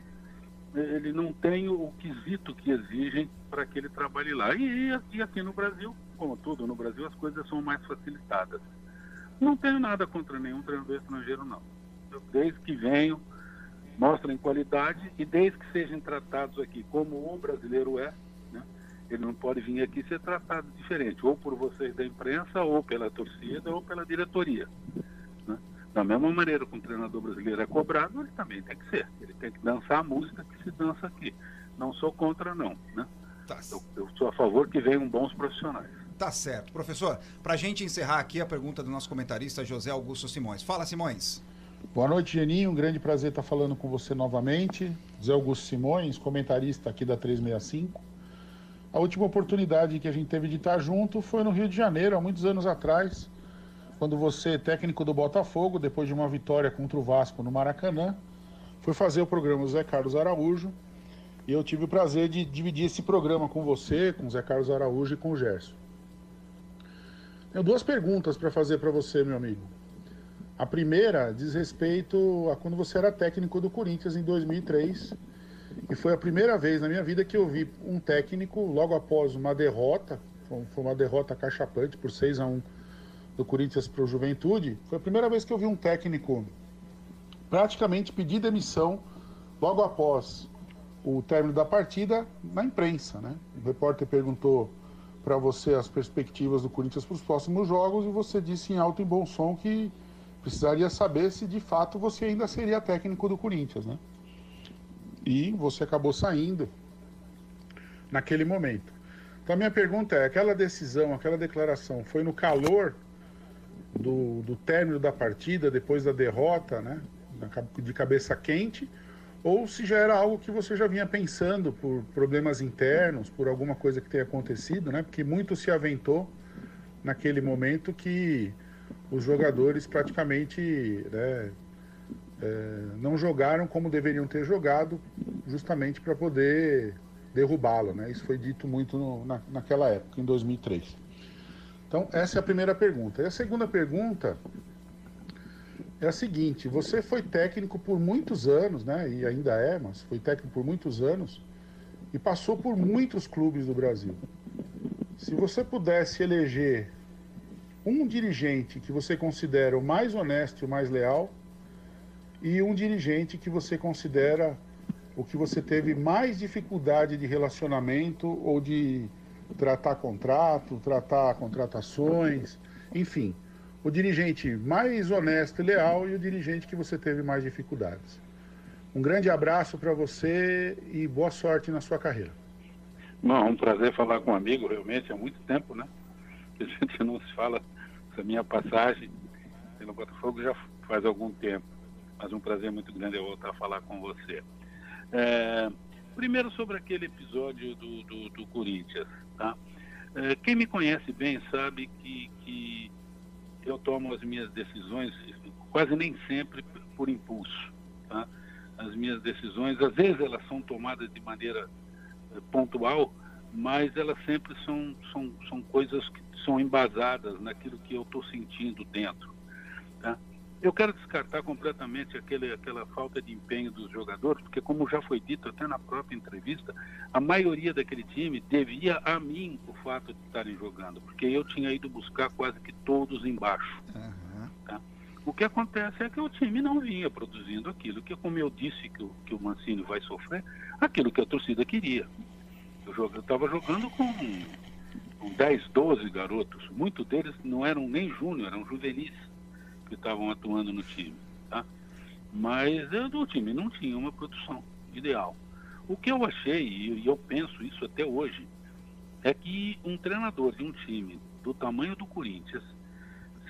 ele não tem o quesito que exigem para que ele trabalhe lá. E, e aqui no Brasil, como tudo, no Brasil as coisas são mais facilitadas. Não tenho nada contra nenhum treinador estrangeiro, não. Desde que venham, mostrem qualidade e desde que sejam tratados aqui como o brasileiro é? Ele não pode vir aqui ser tratado diferente, ou por vocês da imprensa, ou pela torcida, ou pela diretoria. Né? Da mesma maneira que um treinador brasileiro é cobrado, ele também tem que ser. Ele tem que dançar a música que se dança aqui. Não sou contra, não. Né? Tá, Eu, eu sou a favor que venham bons profissionais. tá certo. Professor, pra gente encerrar aqui a pergunta do nosso comentarista José Augusto Simões. Fala, Simões. Boa noite, Geninho. Um grande prazer estar falando com você novamente. Zé Augusto Simões, comentarista aqui da 365. A última oportunidade que a gente teve de estar junto foi no Rio de Janeiro, há muitos anos atrás, quando você, técnico do Botafogo, depois de uma vitória contra o Vasco no Maracanã, foi fazer o programa Zé Carlos Araújo. E eu tive o prazer de dividir esse programa com você, com o Zé Carlos Araújo e com o Gerson. Tenho duas perguntas para fazer para você, meu amigo. A primeira diz respeito a quando você era técnico do Corinthians em 2003, e foi a primeira vez na minha vida que eu vi um técnico, logo após uma derrota, Foi uma derrota cachapante por 6 a 1 do Corinthians para o Juventude. Foi a primeira vez que eu vi um técnico praticamente pedir demissão logo após o término da partida na imprensa, né? O repórter perguntou para você as perspectivas do Corinthians para os próximos jogos e você disse em alto e bom som que precisaria saber se de fato você ainda seria técnico do Corinthians, né? E você acabou saindo naquele momento. Então a minha pergunta é, aquela decisão, aquela declaração foi no calor do, do término da partida, depois da derrota, né? De cabeça quente, ou se já era algo que você já vinha pensando por problemas internos, por alguma coisa que tenha acontecido, né? Porque muito se aventou naquele momento que os jogadores praticamente né, não jogaram como deveriam ter jogado, justamente para poder derrubá-lo, né? Isso foi dito muito no, na, naquela época, em 2003. Então, essa é a primeira pergunta. E a segunda pergunta é a seguinte: você foi técnico por muitos anos, né? E ainda é, mas foi técnico por muitos anos e passou por muitos clubes do Brasil. Se você pudesse eleger um dirigente que você considera o mais honesto e o mais leal e um dirigente que você considera o que você teve mais dificuldade de relacionamento ou de tratar contrato, tratar contratações, enfim o dirigente mais honesto e leal e o dirigente que você teve mais dificuldades. Um grande abraço para você e boa sorte na sua carreira. Bom, é um prazer falar com um amigo, realmente, há muito tempo, né? A gente não se fala. Essa minha passagem pelo Botafogo já faz algum tempo. Mas um prazer muito grande eu voltar a falar com você. É, primeiro sobre aquele episódio do, do, do Corinthians, tá? É, quem me conhece bem sabe que, que eu tomo as minhas decisões quase nem sempre por impulso. Tá? As minhas decisões, às vezes elas são tomadas de maneira eh, pontual, mas elas sempre são, são, são coisas que são embasadas naquilo que eu estou sentindo dentro. Tá? Eu quero descartar completamente aquele, aquela falta de empenho dos jogadores, porque, como já foi dito até na própria entrevista, a maioria daquele time devia a mim o fato de estarem jogando, porque eu tinha ido buscar quase que todos embaixo. Uhum. Tá? O que acontece é que o time não vinha produzindo aquilo que, como eu disse que o, que o Mancini vai sofrer, aquilo que a torcida queria. Eu estava jogando com, com 10, 12 garotos, muitos deles não eram nem júnior, eram juvenis que estavam atuando no time, tá? Mas o time não tinha uma produção ideal. O que eu achei, e eu penso isso até hoje, é que um treinador de um time do tamanho do Corinthians,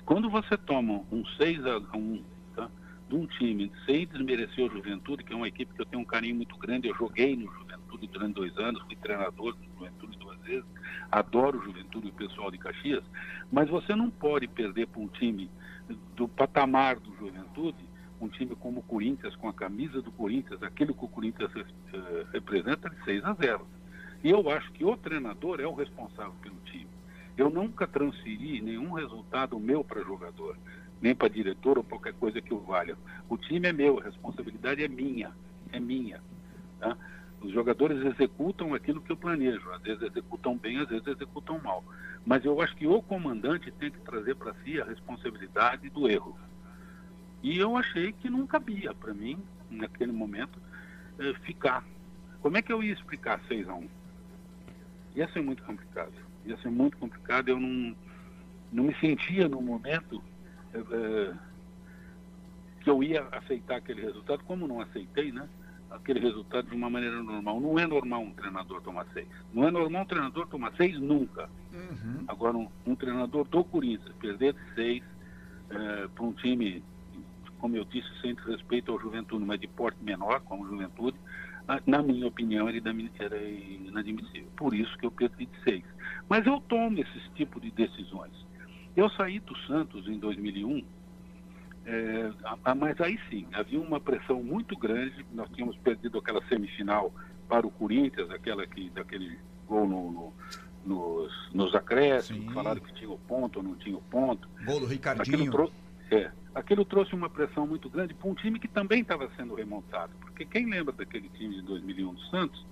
quando você toma um 6 a 1 tá, de um time, sem desmerecer o Juventude, que é uma equipe que eu tenho um carinho muito grande, eu joguei no Juventude durante dois anos, fui treinador do Juventude duas vezes, adoro o Juventude e o pessoal de Caxias, mas você não pode perder para um time do patamar do Juventude, um time como o Corinthians, com a camisa do Corinthians, aquilo que o Corinthians uh, representa, de 6 a 0. E eu acho que o treinador é o responsável pelo time. Eu nunca transferi nenhum resultado meu para jogador, nem para diretor ou qualquer coisa que o valha. O time é meu, a responsabilidade é minha, é minha. Tá? Os jogadores executam aquilo que eu planejo, às vezes executam bem, às vezes executam mal. Mas eu acho que o comandante tem que trazer para si a responsabilidade do erro. E eu achei que não cabia para mim, naquele momento, eh, ficar. Como é que eu ia explicar 6 a 1 Ia ser muito complicado. Ia ser muito complicado. Eu não, não me sentia no momento eh, que eu ia aceitar aquele resultado, como não aceitei, né? Aquele resultado de uma maneira normal. Não é normal um treinador tomar seis. Não é normal um treinador tomar seis nunca. Uhum. Agora, um, um, treinador do Corinthians perder de seis é, para um time, como eu disse, sem respeito ao Juventude, mas de porte menor, como Juventude, na minha opinião, era inadmissível. Por isso que eu perdi de seis. Mas eu tomo esses tipos de decisões. Eu saí do Santos em 2001 é, mas aí sim, havia uma pressão muito grande. Nós tínhamos perdido aquela semifinal para o Corinthians, aquela que, daquele gol no, no, nos, nos acréscimos, falaram que tinha o ponto ou não tinha o ponto. Gol do Ricardinho. Aquilo, trou é, aquilo trouxe uma pressão muito grande para um time que também estava sendo remontado. Porque quem lembra daquele time de 2001 do Santos,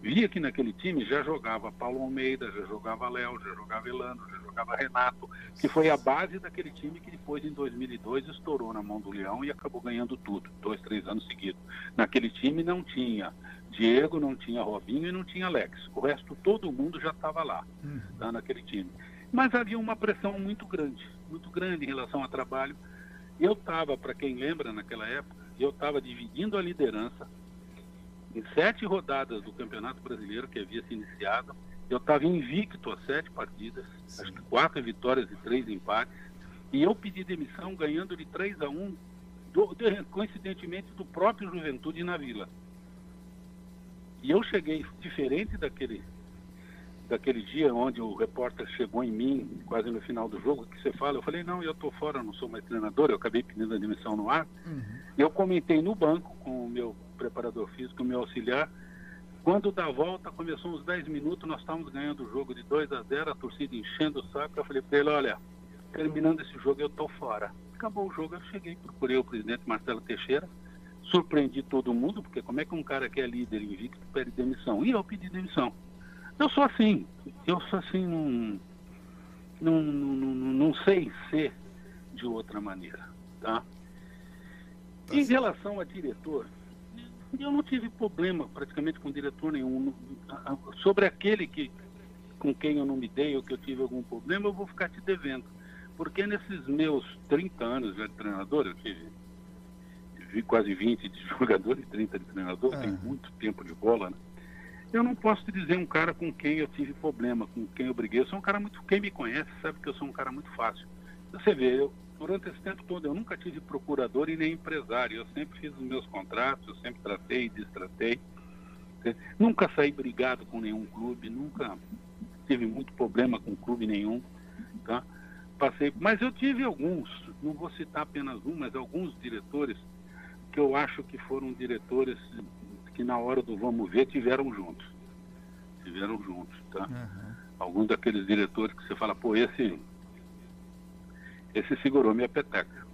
via que naquele time já jogava Paulo Almeida, já jogava Léo, já jogava Elano, já jogava Renato, que foi a base daquele time que depois, em 2002, estourou na mão do Leão e acabou ganhando tudo, dois, três anos seguidos. Naquele time não tinha Diego, não tinha Robinho e não tinha Alex. O resto, todo mundo já estava lá, uhum. tá, naquele time. Mas havia uma pressão muito grande, muito grande em relação ao trabalho. Eu estava, para quem lembra, naquela época, eu estava dividindo a liderança em sete rodadas do Campeonato Brasileiro que havia se iniciado. Eu estava invicto a sete partidas, Sim. acho que quatro vitórias e três empates. E eu pedi demissão ganhando de 3 a 1, do, de, coincidentemente, do próprio Juventude na Vila. E eu cheguei diferente daquele daquele dia onde o repórter chegou em mim, quase no final do jogo, que você fala, eu falei, não, eu estou fora, não sou mais treinador, eu acabei pedindo a demissão no ar. Uhum. Eu comentei no banco com o meu preparador físico, meu auxiliar, quando da volta, começou uns 10 minutos, nós estávamos ganhando o jogo de 2 a 0, a torcida enchendo o saco, eu falei para ele, olha, terminando esse jogo eu estou fora. Acabou o jogo, eu cheguei, procurei o presidente Marcelo Teixeira, surpreendi todo mundo, porque como é que um cara que é líder invicto pede demissão? E eu pedi demissão. Eu sou assim, eu sou assim, não, não, não, não sei ser de outra maneira, tá? tá em relação a diretor, eu não tive problema praticamente com diretor nenhum. Sobre aquele que, com quem eu não me dei ou que eu tive algum problema, eu vou ficar te devendo. Porque nesses meus 30 anos de treinador, eu tive, tive quase 20 de jogador e 30 de treinador, tem muito tempo de bola, né? Eu não posso te dizer um cara com quem eu tive problema, com quem eu briguei. Eu sou um cara muito. Quem me conhece sabe que eu sou um cara muito fácil. Você vê, eu, durante esse tempo todo eu nunca tive procurador e nem empresário. Eu sempre fiz os meus contratos, eu sempre tratei e destratei. Nunca saí brigado com nenhum clube, nunca tive muito problema com clube nenhum. Tá? Passei, mas eu tive alguns, não vou citar apenas um, mas alguns diretores que eu acho que foram diretores que na hora do vamos ver tiveram juntos. Tiveram juntos, tá? Uhum. Alguns daqueles diretores que você fala, pô, esse esse segurou minha peteca.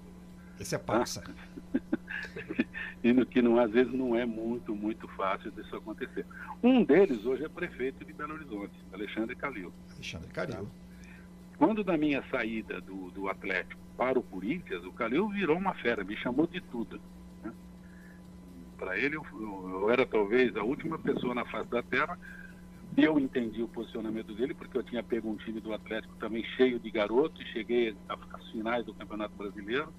Esse é. Tá? e no que não, às vezes não é muito, muito fácil disso acontecer. Um deles hoje é prefeito de Belo Horizonte, Alexandre Calil. Alexandre Calil. Quando da minha saída do, do Atlético para o Corinthians, o Calil virou uma fera, me chamou de tudo para ele, eu, eu, era talvez a última pessoa na face da Terra. Eu entendi o posicionamento dele, porque eu tinha pego um time do Atlético também cheio de garotos e cheguei às finais do Campeonato Brasileiro.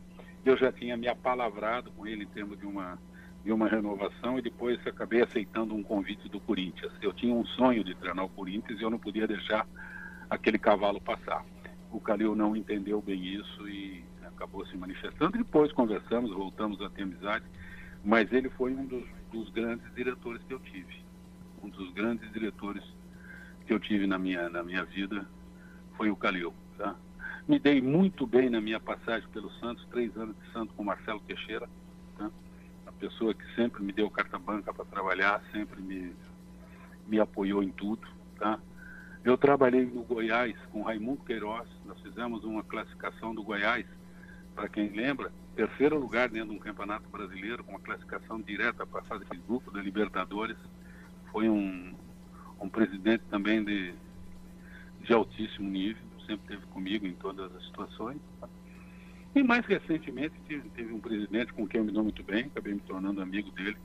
Eu já tinha me apalavrado com ele em termos de uma, de uma renovação e depois acabei aceitando um convite do Corinthians. Eu tinha um sonho de treinar o Corinthians e eu não podia deixar aquele cavalo passar. O Calil não entendeu bem isso e acabou se manifestando. Depois conversamos, voltamos a ter amizade mas ele foi um dos, dos, grandes diretores que eu tive. Um dos grandes diretores que eu tive na minha, na minha vida foi o Calil. Tá? Me dei muito bem na minha passagem pelo Santos, três anos de Santos com Marcelo Teixeira. Tá? A pessoa que sempre me deu carta branca para trabalhar, sempre me, me apoiou em tudo. Tá? Eu trabalhei no Goiás com Raimundo Queiroz, nós fizemos uma classificação do Goiás, para quem lembra, terceiro lugar dentro de um campeonato brasileiro, com uma classificação direta para a fase de grupo da Libertadores. Foi um, um presidente também de, de altíssimo nível, sempre esteve comigo em todas as situações. E mais recentemente tive, teve um presidente com quem eu me dou muito bem, acabei me tornando amigo dele.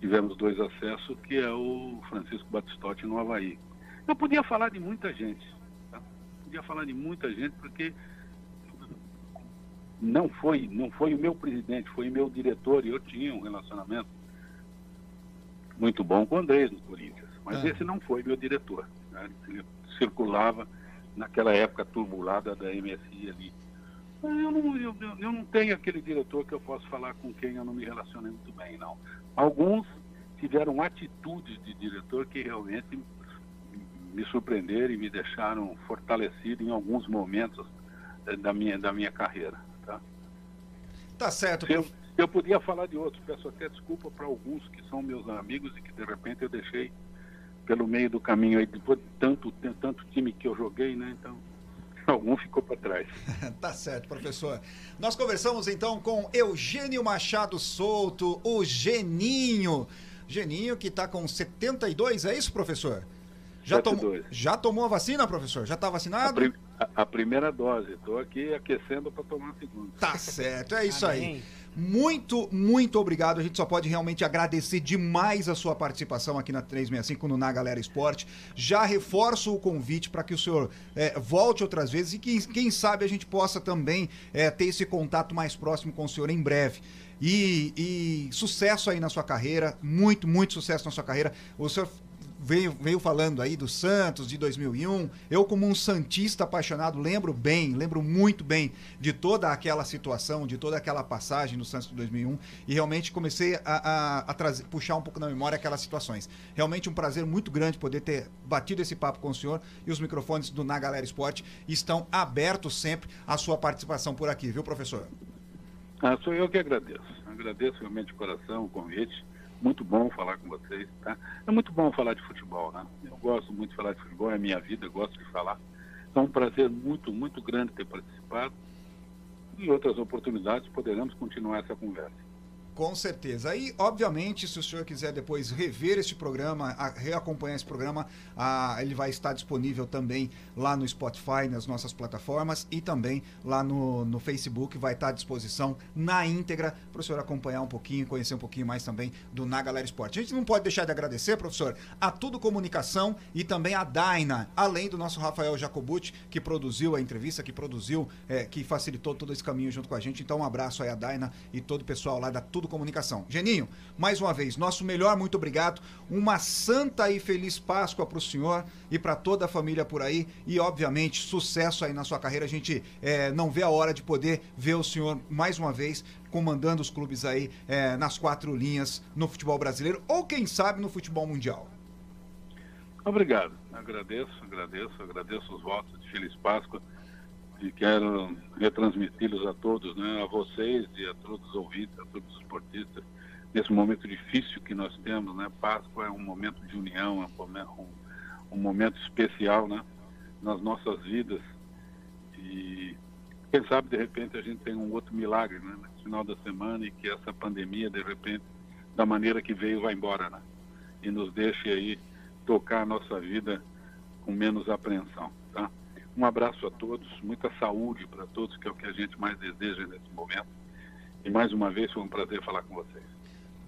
Tivemos dois acessos, que é o Francisco Batistotti no Havaí. Eu podia falar de muita gente, tá? podia falar de muita gente, porque não foi, não foi o meu presidente, foi o meu diretor e eu tinha um relacionamento muito bom com o Andrés no Corinthians. Mas é. esse não foi meu diretor. Né? Ele circulava naquela época turbulada da MSI ali. Eu não, eu, eu não tenho aquele diretor que eu posso falar com quem eu não me relacionei muito bem, não. Alguns tiveram atitudes de diretor que realmente me surpreenderam e me deixaram fortalecido em alguns momentos da minha, da minha carreira. Tá certo. Eu, eu podia falar de outros, peço até desculpa para alguns que são meus amigos e que de repente eu deixei pelo meio do caminho aí, depois de tanto, tanto time que eu joguei, né? Então, algum ficou para trás. tá certo, professor. Nós conversamos então com Eugênio Machado Souto, o Geninho Geninho, que está com 72, é isso, professor? Já, tom, 72. já tomou a vacina, professor? Já está A, vacinado? pri- a- a primeira dose. Estou aqui aquecendo para tomar a segunda. Tá certo, é isso aí. Muito, muito obrigado. A gente só pode realmente agradecer demais a sua participação aqui na 365 no Na Galera Esporte. Já reforço o convite para que o senhor eh, volte outras vezes e que, quem sabe a gente possa também eh, ter esse contato mais próximo com o senhor em breve. E, e sucesso aí na sua carreira, muito, muito sucesso na sua carreira. O senhor veio, veio falando aí do Santos de 2001. Eu, como um Santista apaixonado, lembro bem, lembro muito bem de toda aquela situação, de toda aquela passagem no Santos de 2001 e realmente comecei a, a- a trazer, puxar um pouco na memória aquelas situações. Realmente um prazer muito grande poder ter batido esse papo com o senhor e os microfones do Na Galera Esporte estão abertos sempre à sua participação por aqui, viu, professor? Ah, sou eu que agradeço. Agradeço realmente de coração o convite. Muito bom falar com vocês, tá? É muito bom falar de futebol, né? Eu gosto muito de falar de futebol, é minha vida, gosto de falar. Então, é um prazer muito, muito grande ter participado. E outras oportunidades poderemos continuar essa conversa. Com certeza. E, obviamente, se o senhor quiser depois rever este programa, a- reacompanhar esse programa, ah, ele vai estar disponível também lá no Spotify, nas nossas plataformas e também lá no, no Facebook, vai estar à disposição na íntegra para o senhor acompanhar um pouquinho, conhecer um pouquinho mais também do Na Galera Esporte. A gente não pode deixar de agradecer, professor, a Tudo Comunicação e também a Daina, além do nosso Rafael Jacobucci, que produziu a entrevista, que produziu, eh, que facilitou todo esse caminho junto com a gente. Então, um abraço aí a Daina e todo o pessoal lá da Tudo Comunicação. Geninho, mais uma vez, nosso melhor, muito obrigado. Uma santa e feliz Páscoa para o senhor e para toda a família por aí. E, obviamente, sucesso aí na sua carreira. A gente eh, não vê a hora de poder ver o senhor mais uma vez comandando os clubes aí eh, nas quatro linhas no futebol brasileiro ou, quem sabe, no futebol mundial. Obrigado. Agradeço, agradeço, agradeço os votos de Feliz Páscoa e quero retransmiti-los a todos, né, a vocês e a todos os ouvintes, a todos os esportistas, nesse momento difícil que nós temos, né? Páscoa é um momento de união, é um um, momento especial, né, nas nossas vidas e quem sabe de repente a gente tem um outro milagre, né, no final da semana e que essa pandemia de repente da maneira que veio vai embora, né, e nos deixe aí tocar a nossa vida com menos apreensão? Um abraço a todos, muita saúde para todos, que é o que a gente mais deseja nesse momento. E mais uma vez foi um prazer falar com vocês.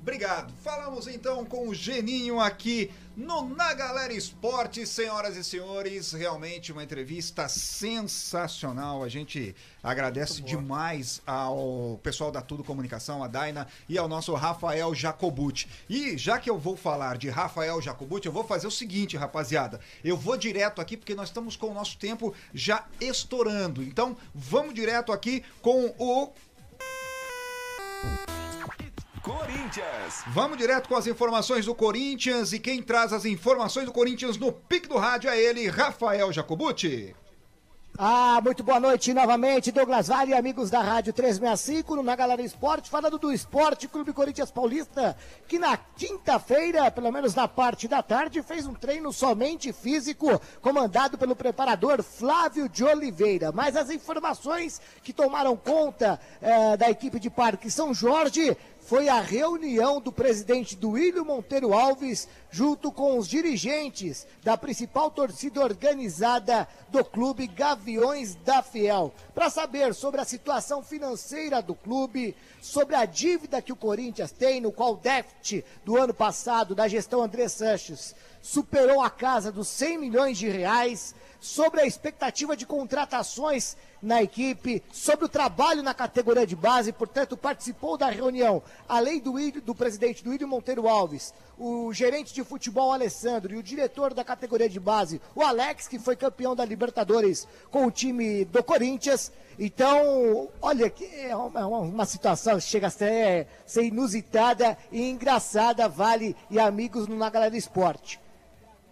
Obrigado. Falamos então com o Geninho aqui no Na Galera Esporte, senhoras e senhores. Realmente uma entrevista sensacional. A gente agradece demais ao pessoal da Tudo Comunicação, a Daina, e ao nosso Rafael Jacobucci. E já que eu vou falar de Rafael Jacobucci, eu vou fazer o seguinte, rapaziada. Eu vou direto aqui porque nós estamos com o nosso tempo já estourando. Então, vamos direto aqui com o Corinthians. Vamos direto com as informações do Corinthians e quem traz as informações do Corinthians no pique do rádio é ele, Rafael Jacobucci. Ah, muito boa noite novamente, Douglas Vale, amigos da Rádio 365, no Na Galera Esporte, falando do Esporte Clube Corinthians Paulista, que na quinta-feira, pelo menos na parte da tarde, fez um treino somente físico, comandado pelo preparador Flávio de Oliveira. Mas as informações que tomaram conta eh, da equipe de Parque São Jorge foi a reunião do presidente Duílio Monteiro Alves junto com os dirigentes da principal torcida organizada do clube Gaviões da Fiel, para saber sobre a situação financeira do clube, sobre a dívida que o Corinthians tem, no qual o déficit do ano passado da gestão André Sanches superou a casa dos 100 milhões de reais, sobre a expectativa de contratações na equipe, sobre o trabalho na categoria de base, portanto, participou da reunião, além do, do presidente do Ídio Monteiro Alves, o gerente de futebol Alessandro e o diretor da categoria de base, o Alex, que foi campeão da Libertadores com o time do Corinthians. Então, olha, que é uma, uma- uma situação que chega a ser, ser inusitada e engraçada, Vale e amigos no Na Galera Esporte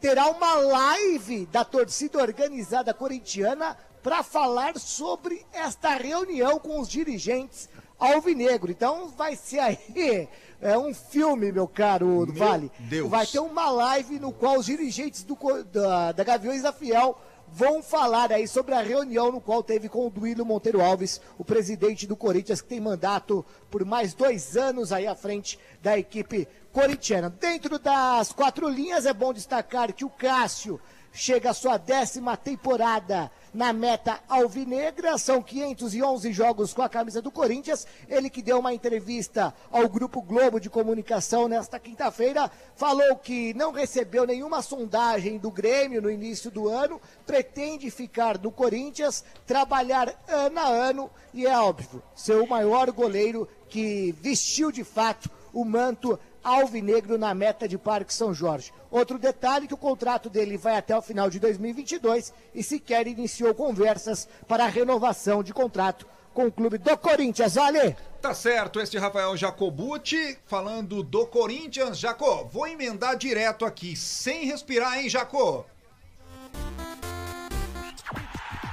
terá uma live da torcida organizada corintiana para falar sobre esta reunião com os dirigentes alvinegro. Então vai ser aí é um filme, meu caro Meu Vale. Deus. Vai ter uma live no qual os dirigentes do, da, da Gaviões da Fiel vão falar aí sobre a reunião no qual teve com o Duílio Monteiro Alves, o presidente do Corinthians, que tem mandato por mais dois anos aí à frente da equipe corintiana. Dentro das quatro linhas, é bom destacar que o Cássio chega à sua décima temporada na meta alvinegra, são 511 jogos com a camisa do Corinthians. Ele que deu uma entrevista ao Grupo Globo de Comunicação nesta quinta-feira, falou que não recebeu nenhuma sondagem do Grêmio no início do ano, pretende ficar no Corinthians, trabalhar ano a ano e é óbvio, ser o maior goleiro que vestiu de fato o manto alvinegro na meta de Parque São Jorge. Outro detalhe que o contrato dele vai até o final de 2022 e sequer iniciou conversas para a renovação de contrato com o clube do Corinthians. Vale! Tá certo, este Rafael Jacobucci falando do Corinthians. Jacó, vou emendar direto aqui, sem respirar, hein, Jacó?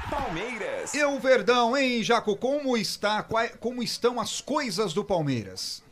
Palmeiras. E o Verdão, hein, Jaco? Como está? Como estão as coisas do Palmeiras?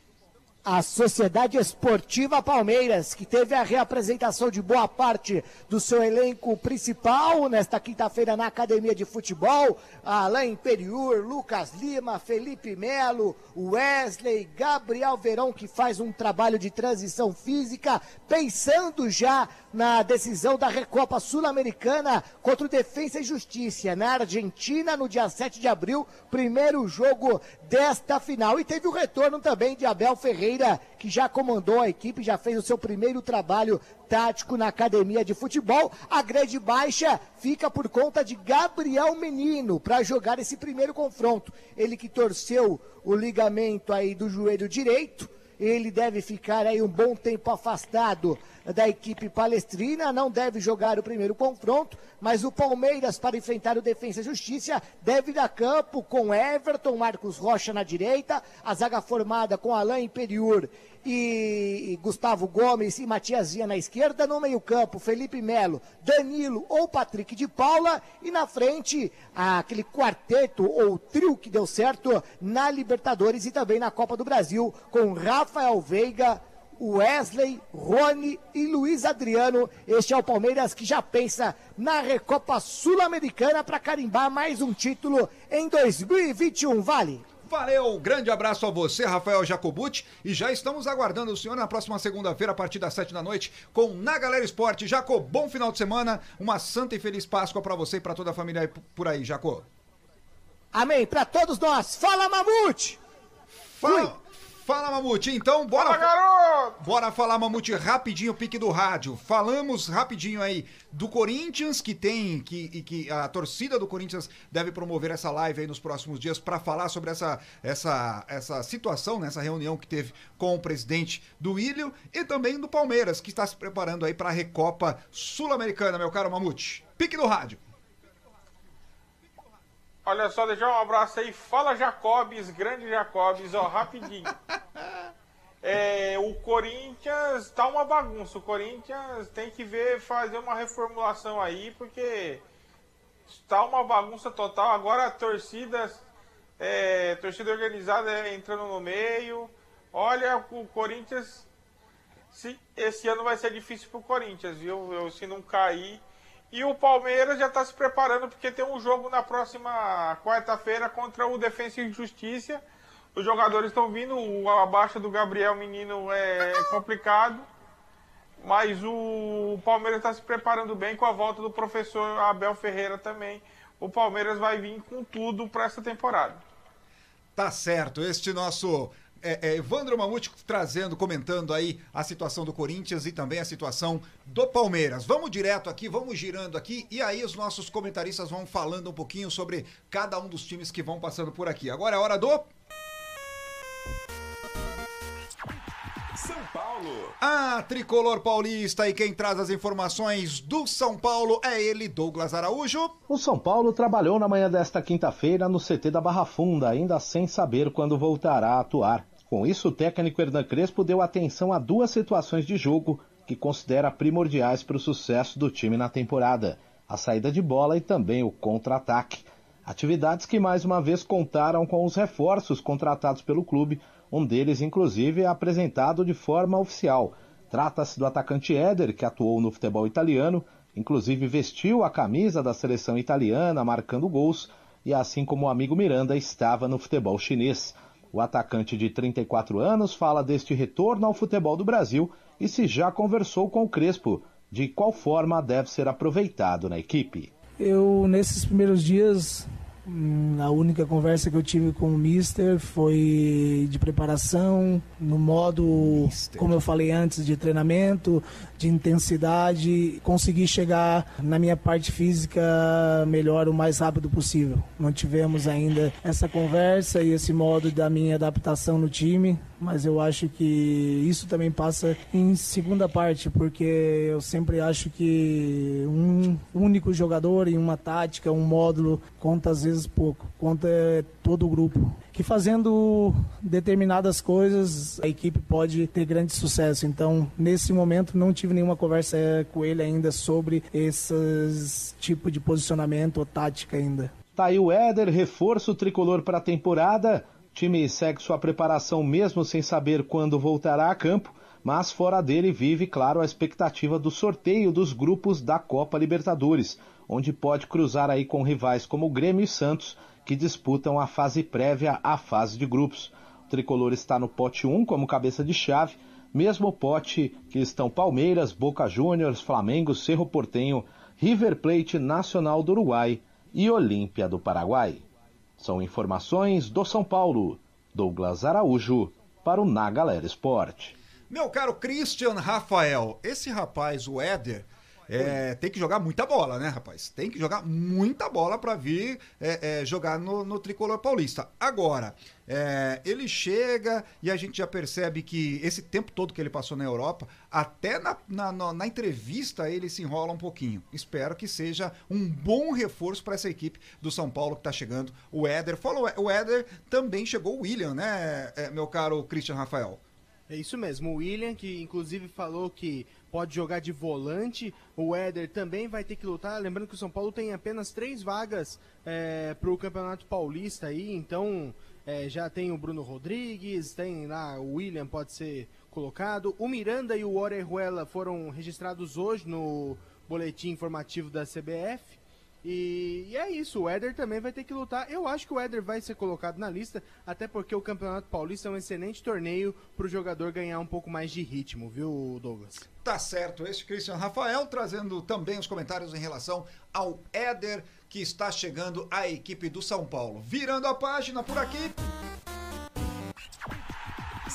A Sociedade Esportiva Palmeiras, que teve a reapresentação de boa parte do seu elenco principal nesta quinta-feira na Academia de Futebol. Alain Imperiur, Lucas Lima, Felipe Melo, Wesley, Gabriel Verão, que faz um trabalho de transição física, pensando já na decisão da Recopa Sul-Americana contra o Defensa e Justiça na Argentina no dia 7 de abril, primeiro jogo desta final. E teve o retorno também de Abel Ferreira, que já comandou a equipe, já fez o seu primeiro trabalho tático na academia de futebol. A grande baixa fica por conta de Gabriel Menino para jogar esse primeiro confronto. Ele que torceu o ligamento aí do joelho direito. Ele deve ficar aí um bom tempo afastado da equipe palestrina, não deve jogar o primeiro confronto, mas o Palmeiras, para enfrentar o Defensa e Justiça, deve a campo com Everton, Marcos Rocha na direita, a zaga formada com Alain Imperiur e Gustavo Gomes e Matiazinha na esquerda, no meio-campo, Felipe Melo, Danilo ou Patrick de Paula, e na frente, aquele quarteto ou trio que deu certo na Libertadores e também na Copa do Brasil, com Rafael Veiga, Wesley, Rony e Luiz Adriano. Este é o Palmeiras que já pensa na Recopa Sul-Americana para carimbar mais um título em 2021. Vale! Valeu, grande abraço a você, Rafael Jacobucci. E já estamos aguardando o senhor na próxima segunda-feira, a partir das sete da noite, com Na Galera Esporte. Jacó, bom final de semana, uma santa e feliz Páscoa para você e para toda a família por aí, Jacó. Amém, para todos nós. Fala, Mamute! Fala! Fui. Fala, Mamute. Então, bora. Fala, garoto! Bora falar, Mamute, rapidinho, pique do rádio. Falamos rapidinho aí do Corinthians, que tem. Que, que a torcida do Corinthians deve promover essa live aí nos próximos dias para falar sobre essa, essa, essa situação, nessa né, reunião que teve com o presidente do Ilho e também do Palmeiras, que está se preparando aí para a Recopa Sul-Americana, meu caro Mamute. Pique do rádio. Olha só, deixar um abraço aí. Fala Jacobs, grande Jacobs, ó, rapidinho. É, o Corinthians tá uma bagunça. O Corinthians tem que ver, fazer uma reformulação aí, porque está uma bagunça total. Agora a torcida, é, torcida organizada entrando no meio. Olha, o Corinthians, se, esse ano vai ser difícil pro Corinthians, viu? Eu, se não cair e o Palmeiras já está se preparando porque tem um jogo na próxima quarta-feira contra o Defensa e Justiça. Os jogadores estão vindo, a baixa do Gabriel Menino é complicado. Mas o Palmeiras está se preparando bem com a volta do professor Abel Ferreira também. O Palmeiras vai vir com tudo para essa temporada. Tá certo. Este nosso é, é, Evandro Mamute trazendo, comentando aí a situação do Corinthians e também a situação do Palmeiras. Vamos direto aqui, vamos girando aqui e aí os nossos comentaristas vão falando um pouquinho sobre cada um dos times que vão passando por aqui. Agora é hora do. São Paulo. A tricolor paulista e quem traz as informações do São Paulo é ele, Douglas Araújo. O São Paulo trabalhou na manhã desta quinta-feira no CT da Barra Funda, ainda sem saber quando voltará a atuar. Com isso, o técnico Hernan Crespo deu atenção a duas situações de jogo que considera primordiais para o sucesso do time na temporada: a saída de bola e também o contra-ataque. Atividades que mais uma vez contaram com os reforços contratados pelo clube, um deles, inclusive, é apresentado de forma oficial. Trata-se do atacante Éder, que atuou no futebol italiano, inclusive vestiu a camisa da seleção italiana, marcando gols, e assim como o amigo Miranda estava no futebol chinês. O atacante de 34 anos fala deste retorno ao futebol do Brasil e se já conversou com o Crespo de qual forma deve ser aproveitado na equipe. Eu, nesses primeiros dias, a única conversa que eu tive com o Mister foi de preparação, no modo, Mister. como eu falei antes, de treinamento, de intensidade, conseguir chegar na minha parte física melhor o mais rápido possível. Não tivemos ainda essa conversa e esse modo da minha adaptação no time, mas eu acho que isso também passa em segunda parte, porque eu sempre acho que um único jogador em uma tática, um módulo, conta às vezes pouco, conta todo o grupo que fazendo determinadas coisas a equipe pode ter grande sucesso. Então, nesse momento, não tive nenhuma conversa com ele ainda sobre esse tipo de posicionamento ou tática ainda. Tá aí o Éder, reforço tricolor para a temporada. O time segue sua preparação mesmo sem saber quando voltará a campo, mas fora dele vive, claro, a expectativa do sorteio dos grupos da Copa Libertadores, onde pode cruzar aí com rivais como Grêmio e Santos que disputam a fase prévia à fase de grupos. O tricolor está no pote 1 como cabeça de chave, mesmo pote que estão Palmeiras, Boca Juniors, Flamengo, Cerro Portenho, River Plate Nacional do Uruguai e Olímpia do Paraguai. São informações do São Paulo. Douglas Araújo para o Na Galera Esporte. Meu caro Christian Rafael, esse rapaz, o Éder, é, tem que jogar muita bola, né, rapaz? Tem que jogar muita bola para vir é, é, jogar no, no, tricolor paulista. Agora, é, ele chega e a gente já percebe que esse tempo todo que ele passou na Europa, até na, na, na entrevista ele se enrola um pouquinho. Espero que seja um bom reforço para essa equipe do São Paulo que está chegando. O Éder, falou, o Éder também chegou o William, né, é, meu caro Christian Rafael? É isso mesmo, o William, que inclusive falou que pode jogar de volante. O Éder também vai ter que lutar. Lembrando que o São Paulo tem apenas três vagas é, para o Campeonato Paulista aí, então é, já tem o Bruno Rodrigues, tem lá o William pode ser colocado. O Miranda e o Orejuela foram registrados hoje no boletim informativo da CBF. E, e, é isso, o Éder também vai ter que lutar. Eu acho que o Éder vai ser colocado na lista, até porque o Campeonato Paulista é um excelente torneio para o jogador ganhar um pouco mais de ritmo, viu, Douglas? Tá certo, esse Christian Rafael trazendo também os comentários em relação ao Éder que está chegando à equipe do São Paulo. Virando a página por aqui.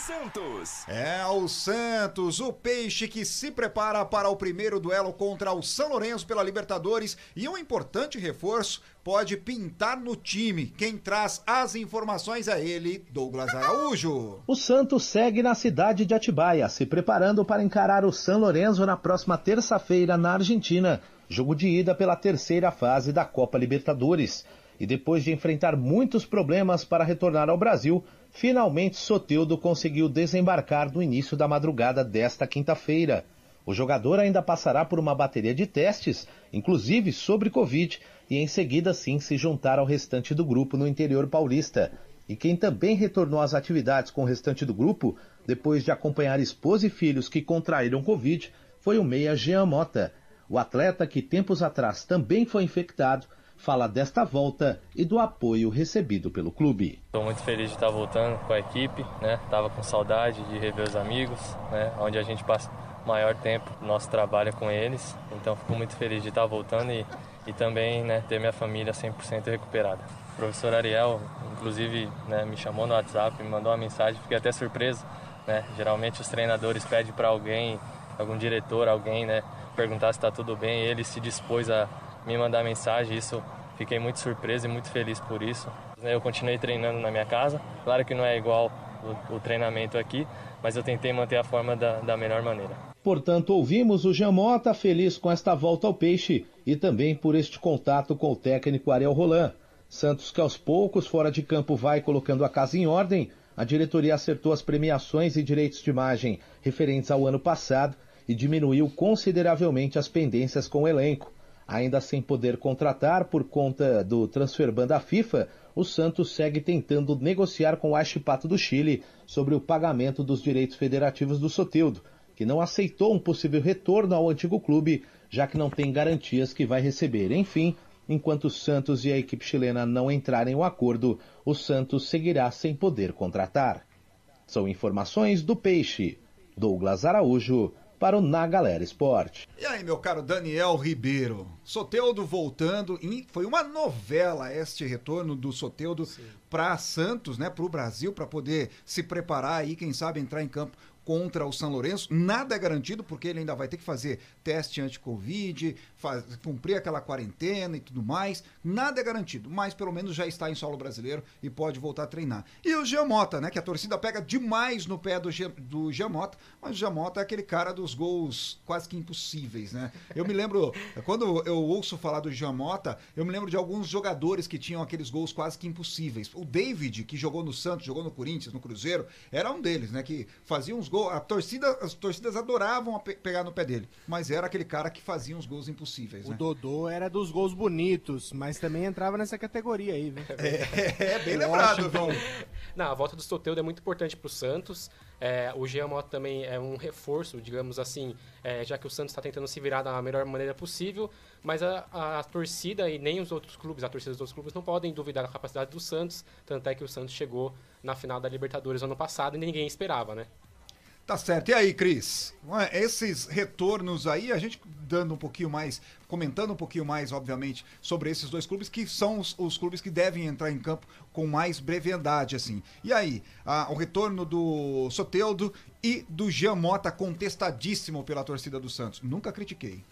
Santos. É o Santos, o peixe que se prepara para o primeiro duelo contra o São Lourenço pela Libertadores e um importante reforço pode pintar no time. Quem traz as informações é ele, Douglas Araújo. O Santos segue na cidade de Atibaia, se preparando para encarar o São Lourenço na próxima terça-feira na Argentina, jogo de ida pela terceira fase da Copa Libertadores. E depois de enfrentar muitos problemas para retornar ao Brasil, Finalmente, Soteudo conseguiu desembarcar no início da madrugada desta quinta-feira. O jogador ainda passará por uma bateria de testes, inclusive sobre Covid, e em seguida sim se juntar ao restante do grupo no interior paulista. E quem também retornou às atividades com o restante do grupo, depois de acompanhar esposa e filhos que contraíram Covid, foi o meia Jean Mota. O atleta que tempos atrás também foi infectado fala desta volta e do apoio recebido pelo clube. Estou muito feliz de estar voltando com a equipe, né? Tava com saudade de rever os amigos, né? Onde a gente passa maior tempo nosso trabalho com eles. Então fico muito feliz de estar voltando e, e também né, ter minha família 100% recuperada. O professor Ariel, inclusive, né, me chamou no WhatsApp, me mandou uma mensagem, fiquei até surpreso. Né? Geralmente os treinadores pedem para alguém, algum diretor, alguém, né, perguntar se está tudo bem. Ele se dispôs a me mandar mensagem, isso fiquei muito surpreso e muito feliz por isso. Eu continuei treinando na minha casa, claro que não é igual o, o treinamento aqui, mas eu tentei manter a forma da, da melhor maneira. Portanto, ouvimos o Jamota feliz com esta volta ao peixe e também por este contato com o técnico Ariel Roland. Santos que aos poucos, fora de campo, vai colocando a casa em ordem. A diretoria acertou as premiações e direitos de imagem referentes ao ano passado e diminuiu consideravelmente as pendências com o elenco. Ainda sem poder contratar por conta do transfer ban da FIFA, o Santos segue tentando negociar com o Achipato do Chile sobre o pagamento dos direitos federativos do Soteudo, que não aceitou um possível retorno ao antigo clube, já que não tem garantias que vai receber. Enfim, Enquanto Santos e a equipe chilena não entrarem em um acordo, o Santos seguirá sem poder contratar. São informações do Peixe. Douglas Araújo para o Na Galera Esporte. E aí, meu caro Daniel Ribeiro? Soteudo voltando. E foi uma novela este retorno do Soteudo para Santos, né? Para o Brasil, para poder se preparar aí, quem sabe entrar em campo contra o São Lourenço. Nada é garantido, porque ele ainda vai ter que fazer teste anti-Covid, cumprir aquela quarentena e tudo mais. Nada é garantido, mas pelo menos já está em solo brasileiro e pode voltar a treinar. E o Giamota, né? Que a torcida pega demais no pé do, do Giamota, mas o Giamota é aquele cara dos gols quase que impossíveis, né? Eu me lembro, quando eu ouço falar do Giamota, eu me lembro de alguns jogadores que tinham aqueles gols quase que impossíveis. O David, que jogou no Santos, jogou no Corinthians, no Cruzeiro, era um deles, né? Que fazia uns gols gol, a torcida, as torcidas adoravam pe pegar no pé dele, mas era aquele cara que fazia uns gols impossíveis. O né? Dodô era dos gols bonitos, mas também entrava nessa categoria aí, viu? É, é bem lembrado, viu? Não, a volta do Soteudo é muito importante para o Santos. É, o Jean Mota também é um reforço, digamos assim, é, já que o Santos está tentando se virar da melhor maneira possível, mas a, a, a, torcida e nem os outros clubes, a torcida dos outros clubes não podem duvidar da capacidade do Santos, tanto é que o Santos chegou na final da Libertadores ano passado e ninguém esperava, né? Tá certo. E aí, Cris? Esses retornos aí, a gente dando um pouquinho mais, comentando um pouquinho mais, obviamente, sobre esses dois clubes, que são os, os clubes que devem entrar em campo com mais brevidade, assim. E aí, a, o retorno do Soteudo e do Jean Mota, contestadíssimo pela torcida do Santos. Nunca critiquei.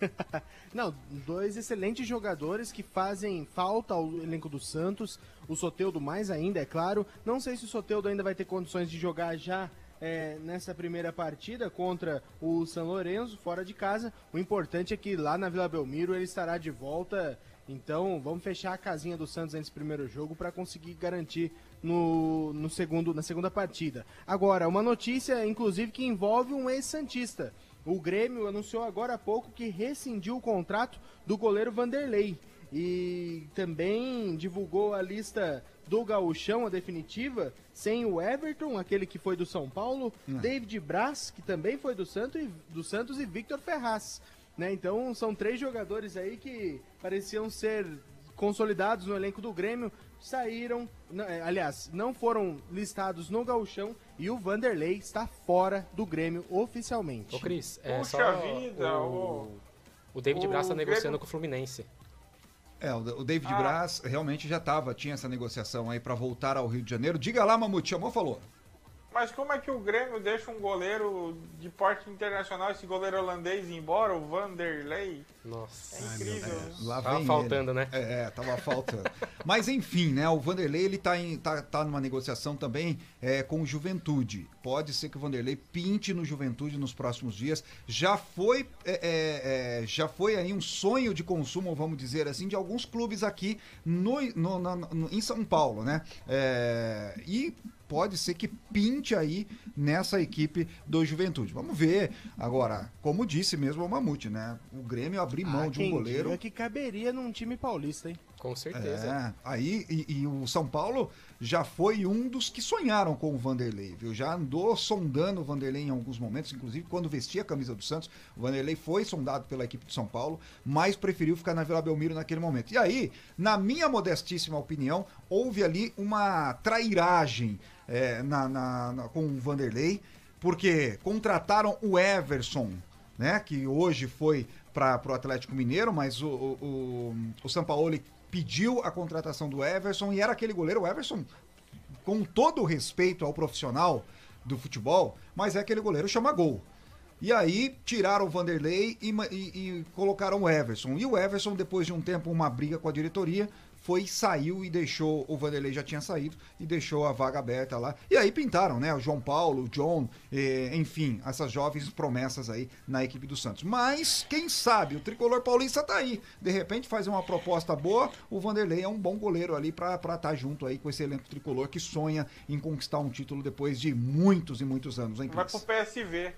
Não, dois excelentes jogadores que fazem falta ao elenco do Santos. O Soteudo mais ainda, é claro. Não sei se o Soteudo ainda vai ter condições de jogar já é, nessa primeira partida contra o São Lourenço, fora de casa. O importante é que lá na Vila Belmiro ele estará de volta. Então vamos fechar a casinha do Santos nesse primeiro jogo para conseguir garantir no, no segundo, na segunda partida. Agora, uma notícia, inclusive, que envolve um ex-Santista. O Grêmio anunciou agora há pouco que rescindiu o contrato do goleiro Vanderlei. E também divulgou a lista do Gauchão, a definitiva, sem o Everton, aquele que foi do São Paulo, hum. David Braz, que também foi do Santos, e, do Santos e Victor Ferraz. Né? Então são três jogadores aí que pareciam ser consolidados no elenco do Grêmio, saíram, é, aliás, não foram listados no gauchão e o Vanderlei está fora do Grêmio oficialmente. Ô Cris, é Puxa só vida, o, o David Braz está negociando Grêmio... com o Fluminense. É, o David ah. Braz realmente já estava, tinha essa negociação aí para voltar ao Rio de Janeiro. Diga lá, Mamute, chamou, falou. Mas como é que o Grêmio deixa um goleiro de porte internacional, esse goleiro holandês, embora, o Vanderlei? Nossa. É incrível. Ai, lá tava faltando, ele. né? É, é, tava faltando. Mas enfim, né? O Vanderlei ele tá, em, tá, tá numa negociação também é, com o Juventude. Pode ser que o Vanderlei pinte no Juventude nos próximos dias. Já foi, é, é, é já foi aí um sonho de consumo, vamos dizer assim, de alguns clubes aqui no, no, no em São Paulo, né? É, e pode ser que pinte aí nessa equipe do Juventude. Vamos ver. Agora, como disse mesmo o Mamute, né? O Grêmio abrir mão ah, de um goleiro. que caberia num time paulista, hein? Com certeza. É, aí, e, e, o São Paulo já foi um dos que sonharam com o Vanderlei, viu? Já andou sondando o Vanderlei em alguns momentos, inclusive quando vestia a camisa do Santos. O Vanderlei foi sondado pela equipe de São Paulo, mas preferiu ficar na Vila Belmiro naquele momento. E aí, na minha modestíssima opinião, houve ali uma trairagem é, na, na, na, com o Vanderlei, porque contrataram o Everson, né? Que hoje foi para o Atlético Mineiro, mas o, o, o São Paulo pediu a contratação do Everson e era aquele goleiro, o Everson, com todo o respeito ao profissional do futebol, mas é aquele goleiro chama gol. E aí tiraram o Vanderlei e, e, e, colocaram o Everson. E o Everson, depois de um tempo, uma briga com a diretoria, foi, saiu e deixou, o Vanderlei já tinha saído e deixou a vaga aberta lá. E aí pintaram, né? O João Paulo, o John, eh, enfim, essas jovens promessas aí na equipe do Santos. Mas, quem sabe, o tricolor paulista tá aí. De repente faz uma proposta boa, o Vanderlei é um bom goleiro ali para estar tá junto aí com esse elenco tricolor que sonha em conquistar um título depois de muitos e muitos anos, hein, Vai pro PSV.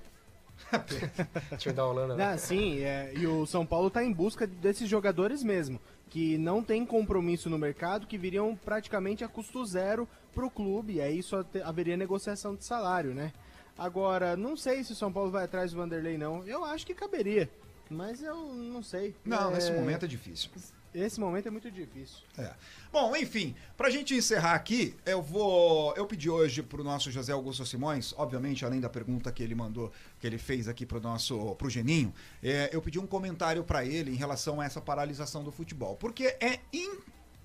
Time da Holanda, né? Ah, sim, é, e o São Paulo está em busca desses jogadores mesmo que não tem compromisso no mercado, que viriam praticamente a custo zero para o clube, e aí só haveria negociação de salário, né? Agora, não sei se o São Paulo vai atrás do Vanderlei, não. Eu acho que caberia, mas eu não sei. Não, é... nesse momento é difícil. Esse momento é muito difícil. É. Bom, enfim, pra gente encerrar aqui, eu vou. Eu pedi hoje pro nosso José Augusto Simões, obviamente, além da pergunta que ele mandou, que ele fez aqui pro nosso. pro Geninho, é, eu pedi um comentário para ele em relação a essa paralisação do futebol. Porque é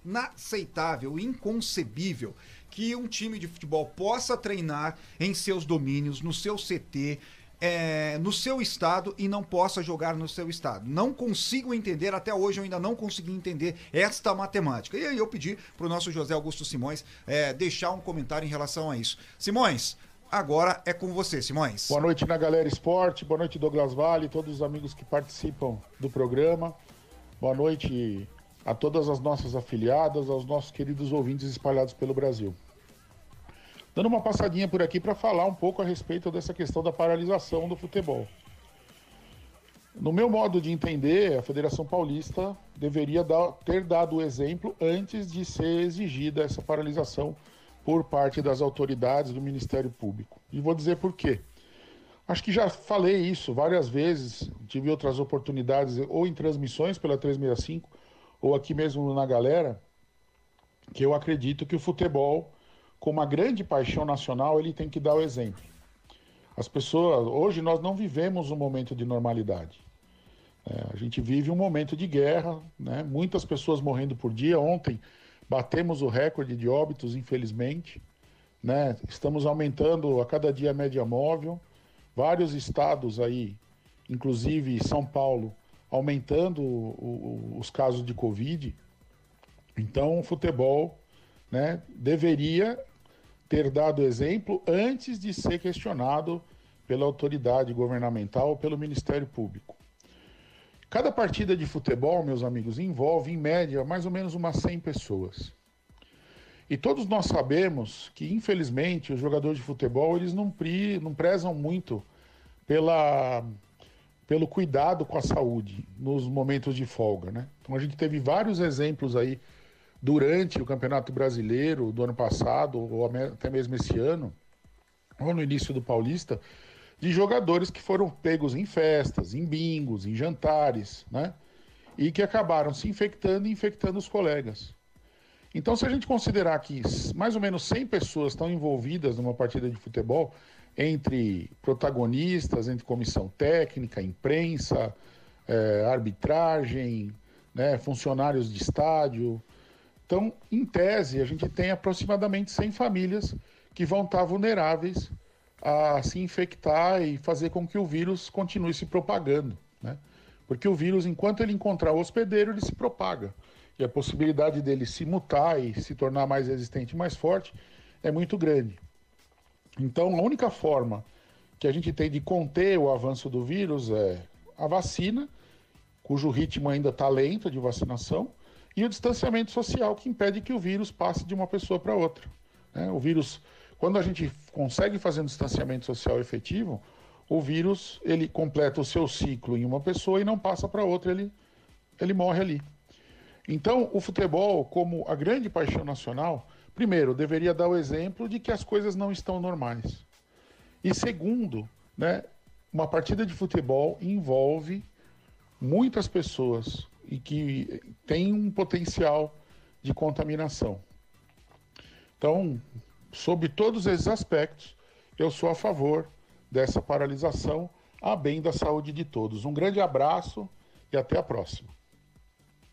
inaceitável, inconcebível que um time de futebol possa treinar em seus domínios, no seu CT, é, no seu estado e não possa jogar no seu estado. Não consigo entender, até hoje eu ainda não consegui entender esta matemática. E aí eu pedi para o nosso José Augusto Simões é, deixar um comentário em relação a isso. Simões, agora é com você, Simões. Boa noite na Galera Esporte, boa noite Douglas Vale, todos os amigos que participam do programa. Boa noite a todas as nossas afiliadas, aos nossos queridos ouvintes espalhados pelo Brasil dando uma passadinha por aqui para falar um pouco a respeito dessa questão da paralisação do futebol. No meu modo de entender, a Federação Paulista deveria dar, ter dado o exemplo antes de ser exigida essa paralisação por parte das autoridades do Ministério Público. E vou dizer por quê. Acho que já falei isso várias vezes, tive outras oportunidades, ou em transmissões pela 365, ou aqui mesmo na galera, que eu acredito que o futebol com uma grande paixão nacional, ele tem que dar o exemplo. As pessoas, hoje nós não vivemos um momento de normalidade. É, a gente vive um momento de guerra, né? muitas pessoas morrendo por dia. Ontem batemos o recorde de óbitos, infelizmente. Né? Estamos aumentando a cada dia a média móvel. Vários estados aí, inclusive São Paulo, aumentando o, o, os casos de Covid. Então, o futebol né, deveria ter dado exemplo antes de ser questionado pela autoridade governamental ou pelo Ministério Público. Cada partida de futebol, meus amigos, envolve em média mais ou menos umas 100 pessoas. E todos nós sabemos que, infelizmente, os jogadores de futebol eles não, não prezam muito pela, pelo cuidado com a saúde nos momentos de folga. Né? Então a gente teve vários exemplos aí durante o Campeonato Brasileiro do ano passado, ou até mesmo esse ano, ou no início do Paulista, de jogadores que foram pegos em festas, em bingos, em jantares, né? E que acabaram se infectando e infectando os colegas. Então, se a gente considerar que mais ou menos 100 pessoas estão envolvidas numa partida de futebol, entre protagonistas, entre comissão técnica, imprensa, é, arbitragem, né, funcionários de estádio, então, em tese, a gente tem aproximadamente 100 famílias que vão estar vulneráveis a se infectar e fazer com que o vírus continue se propagando, né? Porque o vírus, enquanto ele encontrar o hospedeiro, ele se propaga. E a possibilidade dele se mutar e se tornar mais resistente e mais forte é muito grande. Então, a única forma que a gente tem de conter o avanço do vírus é a vacina, cujo ritmo ainda está lento de vacinação, e o distanciamento social, que impede que o vírus passe de uma pessoa para outra. Né? O vírus, quando a gente consegue fazer um distanciamento social efetivo, o vírus ele completa o seu ciclo em uma pessoa e não passa para outra, ele, ele morre ali. Então, o futebol, como a grande paixão nacional, primeiro, deveria dar o exemplo de que as coisas não estão normais. E segundo, né, uma partida de futebol envolve muitas pessoas, e que tem um potencial de contaminação. Então, sob todos esses aspectos, eu sou a favor dessa paralisação a bem da saúde de todos. Um grande abraço e até a próxima.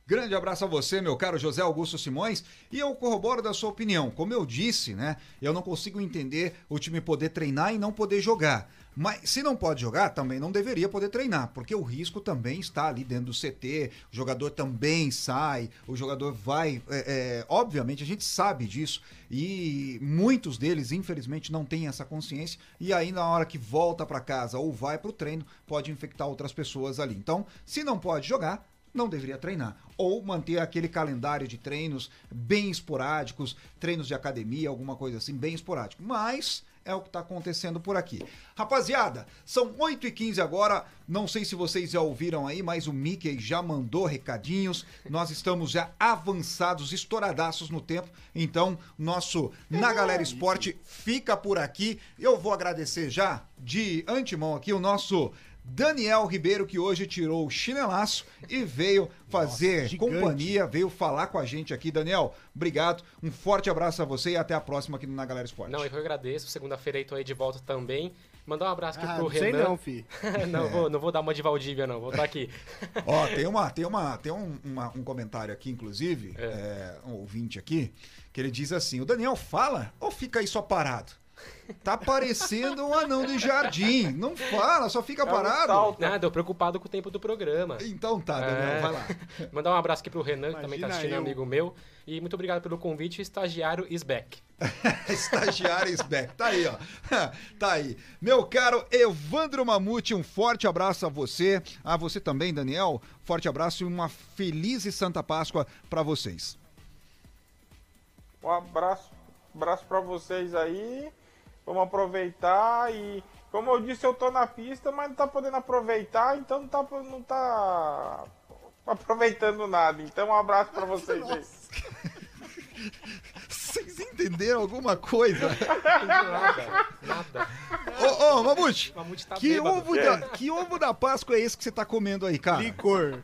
Grande abraço a você, meu caro José Augusto Simões, e eu corroboro da sua opinião. Como eu disse, né, eu não consigo entender o time poder treinar e não poder jogar. Mas se não pode jogar, também não deveria poder treinar, porque o risco também está ali dentro do CT, o jogador também sai, o jogador vai. É, é, obviamente, a gente sabe disso, e muitos deles, infelizmente, não têm essa consciência, e aí na hora que volta para casa ou vai para o treino, pode infectar outras pessoas ali. Então, se não pode jogar, não deveria treinar. Ou manter aquele calendário de treinos bem esporádicos, treinos de academia, alguma coisa assim, bem esporádico. Mas é o que está acontecendo por aqui. Rapaziada, são 8h15 agora. Não sei se vocês já ouviram aí, mas o Mickey já mandou recadinhos. Nós estamos já avançados, estouradaços no tempo. Então, nosso Na Galera Esporte fica por aqui. Eu vou agradecer já de antemão aqui o nosso Daniel Ribeiro, que hoje tirou o chinelaço e veio fazer gigante. companhia, veio falar com a gente aqui. Daniel, obrigado. Um forte abraço a você e até a próxima aqui no Na Galera Esporte. Não, eu que agradeço. Segunda-feira aí tô aí de volta também. Mandar um abraço aqui Ah, pro não sei Renan. não, fi. não, vou, não vou dar uma de Valdívia, não. Vou estar aqui. Ó, tem uma, tem uma, tem um, uma- um comentário aqui, inclusive, é, um ouvinte aqui, que ele diz assim: o Daniel fala ou fica aí só parado? Tá parecendo um anão de jardim. Não fala, só fica É um parado. salto. Nada, eu preocupado com o tempo do programa. Então tá, Daniel, É. vai lá. Mandar um abraço aqui pro Renan, que também tá Imagina assistindo, eu. amigo meu. E muito obrigado pelo convite. Estagiário is back. Estagiário Sbeck. Tá aí, ó. Tá aí. Meu caro Evandro Mamute, um forte abraço a você. A você também, Daniel. Forte abraço e uma feliz e santa Páscoa pra vocês. Um abraço, abraço para vocês aí. Vamos aproveitar e como eu disse, eu tô na pista, mas não tá podendo aproveitar, então não tá não tá aproveitando nada. Então um abraço para vocês aí. Vocês entenderam alguma coisa? Nada, nada. Ô, ô, Mamute, Mamute tá que bêbado. ovo, da, que ovo da Páscoa é esse que você tá comendo aí, cara? Licor.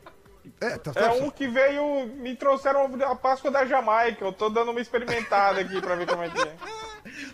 É, tá, É tá- um que veio, me trouxeram a Páscoa da Jamaica. Eu tô dando uma experimentada aqui para ver como é que é.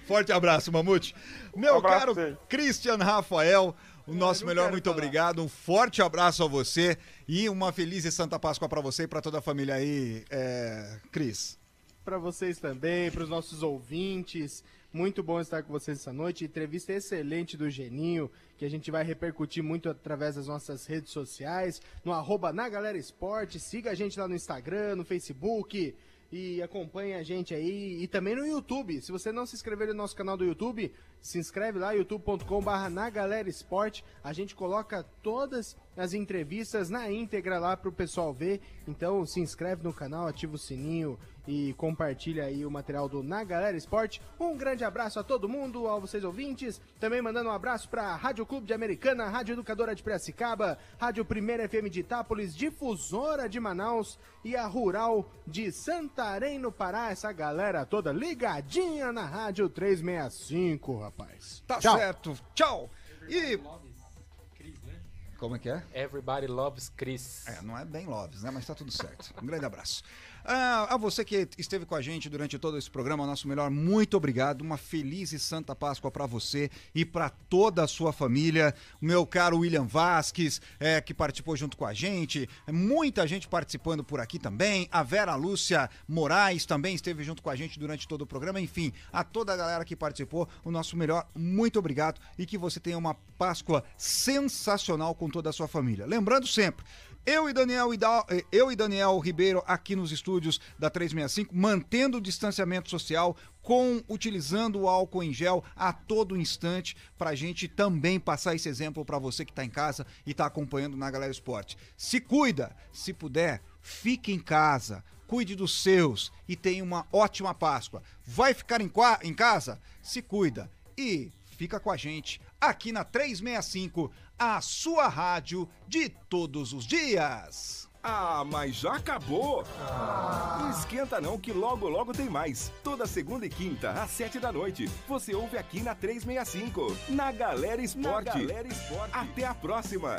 Forte abraço, Mamute. Meu Um abraço caro. Christian Rafael, o nosso melhor muito falar. obrigado. Um forte abraço a você e uma feliz e santa Páscoa pra você e pra toda a família aí, é, Cris. Para vocês também, para os nossos ouvintes. Muito bom estar com vocês essa noite. Entrevista excelente do Geninho, que a gente vai repercutir muito através das nossas redes sociais, no arroba na Galera Esporte. Siga a gente lá no Instagram, no Facebook e acompanhe a gente aí. E também no YouTube. Se você não se inscrever no nosso canal do YouTube, se inscreve lá, youtube.com.br na Galera Esporte. A gente coloca todas as entrevistas na íntegra lá para o pessoal ver. Então se inscreve no canal, ativa o sininho e compartilha aí o material do Na Galera Esporte. Um grande abraço a todo mundo, a vocês ouvintes. Também mandando um abraço para a Rádio Clube de Americana, Rádio Educadora de Piracicaba, Rádio Primeira FM de Itápolis, Difusora de Manaus e a Rural de Santarém, no Pará. Essa galera toda ligadinha na Rádio 365, rapaz. Tá Tchau. certo. Tchau. E. Como é que é? Everybody loves Chris. É, não é bem Loves, né? Mas tá tudo certo. Um grande abraço. Ah, a você que esteve com a gente durante todo esse programa, nosso melhor, muito obrigado. Uma feliz e santa Páscoa pra você e pra toda a sua família. Meu caro William Vasques, é, que participou junto com a gente. Muita gente participando por aqui também. A Vera Lúcia Moraes também esteve junto com a gente durante todo o programa. Enfim, a toda a galera que participou, o nosso melhor, muito obrigado e que você tenha uma Páscoa sensacional com toda a sua família. Lembrando sempre, eu e Daniel eh, eu e Daniel Ribeiro aqui nos estúdios da 365, mantendo o distanciamento social, com utilizando o álcool em gel a todo instante, pra gente também passar esse exemplo pra você que tá em casa e tá acompanhando na Galera Esporte. Se cuida, se puder, fique em casa, cuide dos seus e tenha uma ótima Páscoa. Vai ficar em, em casa? Se cuida e fica com a gente aqui na 365, a sua rádio de todos os dias. Ah, mas já acabou? Não esquenta não que logo logo tem mais. Toda segunda e quinta, às sete da noite, você ouve aqui na 365, na Galera Esporte. Até a próxima.